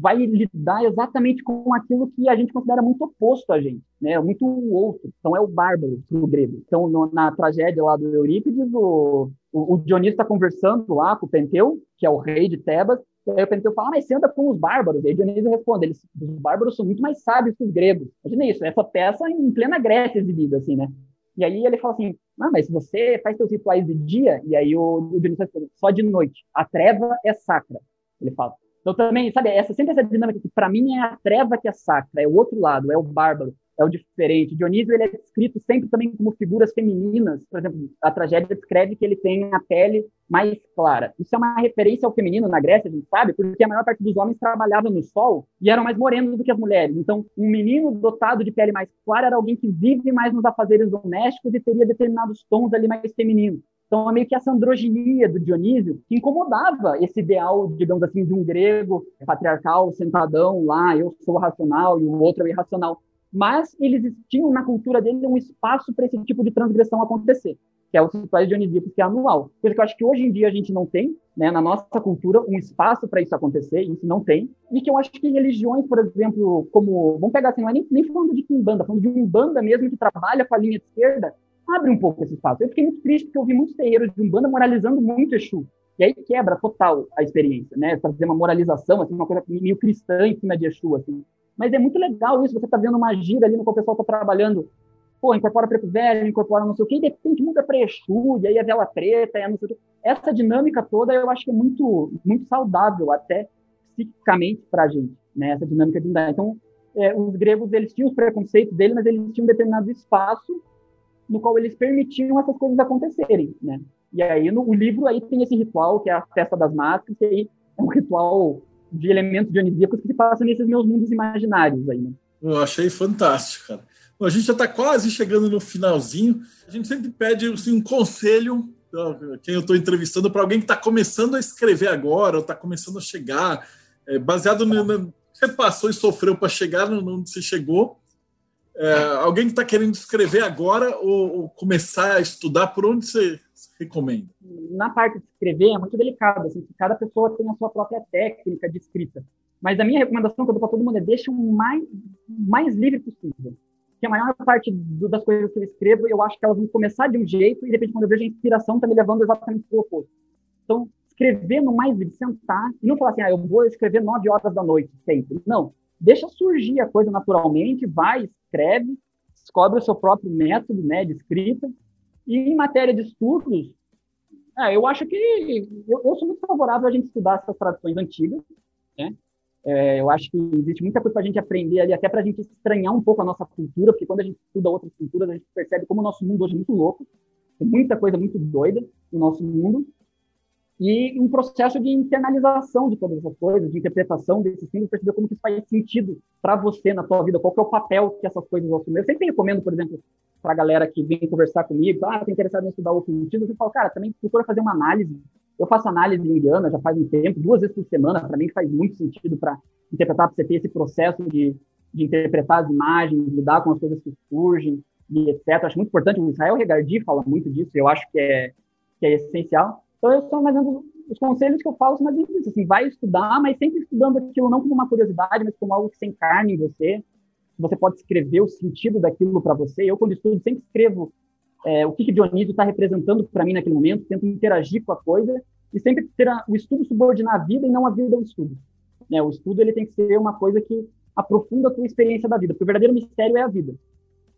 vai lidar exatamente com aquilo que a gente considera muito oposto a gente, né? Muito outro. Então é o bárbaro no grego. Então no, na tragédia lá do Eurípides, o, o, o Dionísio está conversando lá com o Penteu, que é o rei de Tebas, e aí o Penteu fala, ah, mas você anda com os bárbaros. E aí Dionísio responde, eles, os bárbaros são muito mais sábios que os gregos. Imagina isso, essa peça em plena Grécia exibida, assim, né? E aí ele fala assim, ah, mas você faz seus rituais de dia, e aí o, o Dionísio responde, só de noite. A treva é sacra. Ele fala. Então também, sabe, essa sempre essa dinâmica que para mim é a treva que é sacra, é o outro lado, é o bárbaro é o diferente. Dionísio ele é descrito sempre também como figuras femininas. Por exemplo, a tragédia descreve que ele tem a pele mais clara. Isso é uma referência ao feminino na Grécia, a gente sabe, porque a maior parte dos homens trabalhava no sol e eram mais morenos do que as mulheres. Então, um menino dotado de pele mais clara era alguém que vive mais nos afazeres domésticos e teria determinados tons ali mais femininos. Então, é meio que essa androginia do Dionísio que incomodava esse ideal, digamos assim, de um grego patriarcal, sentadão lá, eu sou racional e o outro é irracional mas eles tinham na cultura dele um espaço para esse tipo de transgressão acontecer, que é o rituais dionisíacos, que é anual. Coisa que eu acho que hoje em dia a gente não tem, né, na nossa cultura, um espaço para isso acontecer, isso não tem, e que eu acho que religiões, por exemplo, como, vamos pegar assim, não é nem, nem falando de Kimbanda, falando de Umbanda mesmo, que trabalha com a linha de esquerda, abre um pouco esse espaço. Eu fiquei muito triste porque eu vi muitos terreiros de Umbanda moralizando muito Exu, e aí quebra total a experiência, né? Fazer uma moralização, assim, uma coisa meio cristã em cima de Exu, assim. Mas é muito legal isso, você está vendo uma gira ali no qual o pessoal está trabalhando pô, incorpora preto velho, incorpora não sei o quê, e de repente muda para Exu, e aí a vela preta, é não sei o quê. Essa dinâmica toda eu acho que é muito, muito saudável, até psiquicamente para a gente, né? Essa dinâmica de. Então, é, os gregos, eles tinham os preconceitos dele, mas eles tinham um determinado espaço no qual eles permitiam essas coisas acontecerem, né? E aí, no o livro aí tem esse ritual, que é a festa das máscaras, que aí é um ritual de elementos dionisíacos que se passa nesses meus mundos imaginários aí, né? Eu achei fantástico, cara. Bom, a gente já está quase chegando no finalzinho. A gente sempre pede assim, um conselho, quem eu estou entrevistando, para alguém que está começando a escrever agora, ou está começando a chegar, é, baseado no, no que você passou e sofreu para chegar onde você chegou. É, alguém que está querendo escrever agora ou, ou, começar a estudar, por onde você recomenda? Na parte de escrever é muito delicado, assim, cada pessoa tem a sua própria técnica de escrita. Mas a minha recomendação que eu dou para todo mundo é deixe o mais, mais livre possível. Porque a maior parte do, das coisas que eu escrevo, eu acho que elas vão começar de um jeito e, de repente, quando eu vejo a inspiração, está me levando exatamente para o oposto. Então, escrever no mais livre, sentar e não falar assim, ah, eu vou escrever nove horas da noite sempre. Não. Deixa surgir a coisa naturalmente, vai, escreve, descobre o seu próprio método né, de escrita. E em matéria de estudos, é, eu acho que eu, eu, sou muito favorável a gente estudar essas tradições antigas, né? É, eu acho que existe muita coisa para a gente aprender ali, até para a gente estranhar um pouco a nossa cultura, porque quando a gente estuda outras culturas, a gente percebe como o nosso mundo hoje é muito louco, tem muita coisa muito doida no nosso mundo, e um processo de internalização de todas essas coisas, de interpretação desses símbolos, perceber como que isso faz sentido para você na sua vida, qual é o papel que essas coisas assumem. Eu sempre recomendo, por exemplo, para a galera que vem conversar comigo, ah, tem interessado em estudar outro sentido, eu falo, cara, também procura fazer uma análise eu faço análise indiana já faz um tempo, duas vezes por semana, para mim faz muito sentido para interpretar, para você ter esse processo de, de interpretar as imagens, lidar com as coisas que surgem e etc. Acho muito importante, o Israel Regardi fala muito disso, eu acho que é, que é essencial. Então, eu sou mais os conselhos que eu falo são mais isso, assim, vai estudar, mas sempre estudando aquilo não como uma curiosidade, mas como algo que se encarna em você, você pode escrever o sentido daquilo para você. Eu, quando estudo, sempre escrevo é, o que, que Dionísio está representando para mim naquele momento, tento interagir com a coisa e sempre ter a, o estudo subordinar a vida e não a vida ao estudo. Né? O estudo ele tem que ser uma coisa que aprofunda a tua experiência da vida, porque o verdadeiro mistério é a vida.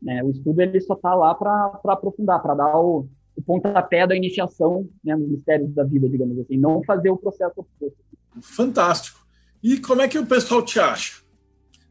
Né? O estudo ele só está lá para aprofundar, para dar o, o pontapé da iniciação né, nos mistérios da vida, digamos assim, não fazer o processo oposto. Fantástico. E como é que o pessoal te acha?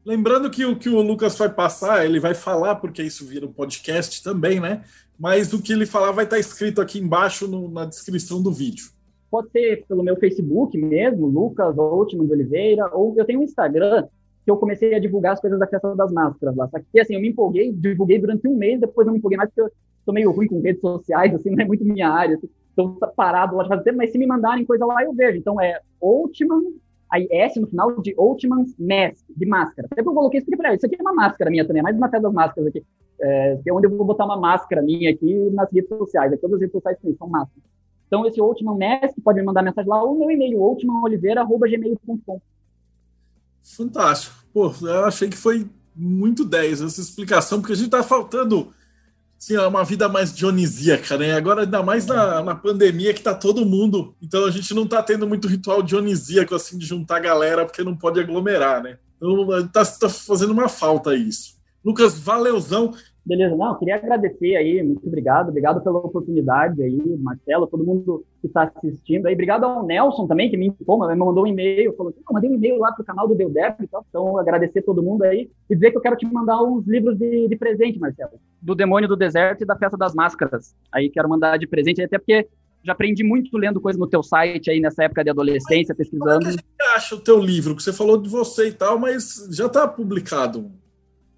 Lembrando que o que o Lucas vai passar, ele vai falar, porque isso vira um podcast também, né? mas o que ele falar vai estar escrito aqui embaixo no, na descrição do vídeo. Pode ser pelo meu Facebook mesmo, Lucas Outman de Oliveira, ou eu tenho um Instagram que eu comecei a divulgar as coisas da festa das máscaras lá. Só que assim, eu me empolguei, divulguei durante um mês, depois não me empolguei mais porque eu sou meio ruim com redes sociais, assim, não é muito minha área. Assim, tá parado lá de fazer tempo, mas se me mandarem coisa lá, eu vejo. Então é Outman, aí S no final de Outman's Mask, de máscara. Que eu coloquei isso aqui, isso aqui é uma máscara minha também, é mais uma festa das máscaras aqui é, é onde eu vou botar uma máscara minha aqui nas redes sociais. Aqui, todas as redes sociais têm, são máscaras. Então, esse Ultiman Mask pode me mandar mensagem lá, ou meu e-mail, ultimanoliveira.gmail.com. Fantástico. Pô, eu achei que foi muito 10 essa explicação, porque a gente tá faltando assim, uma vida mais dionisíaca, né? Agora, ainda mais na, na pandemia que tá todo mundo. Então a gente não tá tendo muito ritual dionisíaco, assim, de juntar galera, porque não pode aglomerar, né? Então tá, tá fazendo uma falta isso. Lucas, valeuzão. Beleza, não, queria agradecer aí, muito obrigado, obrigado pela oportunidade aí, Marcelo, todo mundo que está assistindo aí, obrigado ao Nelson também, que me informa, me mandou um e-mail, falou assim, mandei um e-mail lá pro canal do Deudep e tal, então agradecer todo mundo aí e dizer que eu quero te mandar uns livros de, de presente, Marcelo, do Demônio do Deserto e da Festa das Máscaras, aí quero mandar de presente, até porque já aprendi muito lendo coisa no teu site aí nessa época de adolescência, pesquisando. Como é que acha o teu livro? Que você falou de você e tal, mas já está publicado.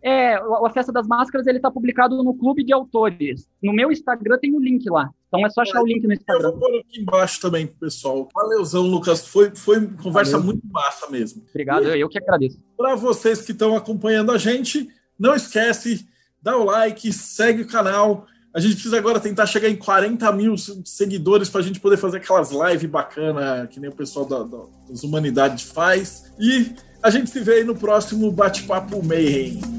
É, a Festa das Máscaras ele está publicado no Clube de Autores. No meu Instagram tem o um link lá. Então é só achar o link no Instagram. Eu vou pôr aqui embaixo também pro pessoal. Valeuzão, Lucas. Foi, foi conversa Valeu. muito massa mesmo. Obrigado, e, eu que agradeço. Para vocês que estão acompanhando a gente, não esquece, dá o like, segue o canal. A gente precisa agora tentar chegar em 40 mil seguidores para a gente poder fazer aquelas lives bacanas que nem o pessoal da, da, das Humanidades faz. E a gente se vê aí no próximo Bate-Papo Mayhem.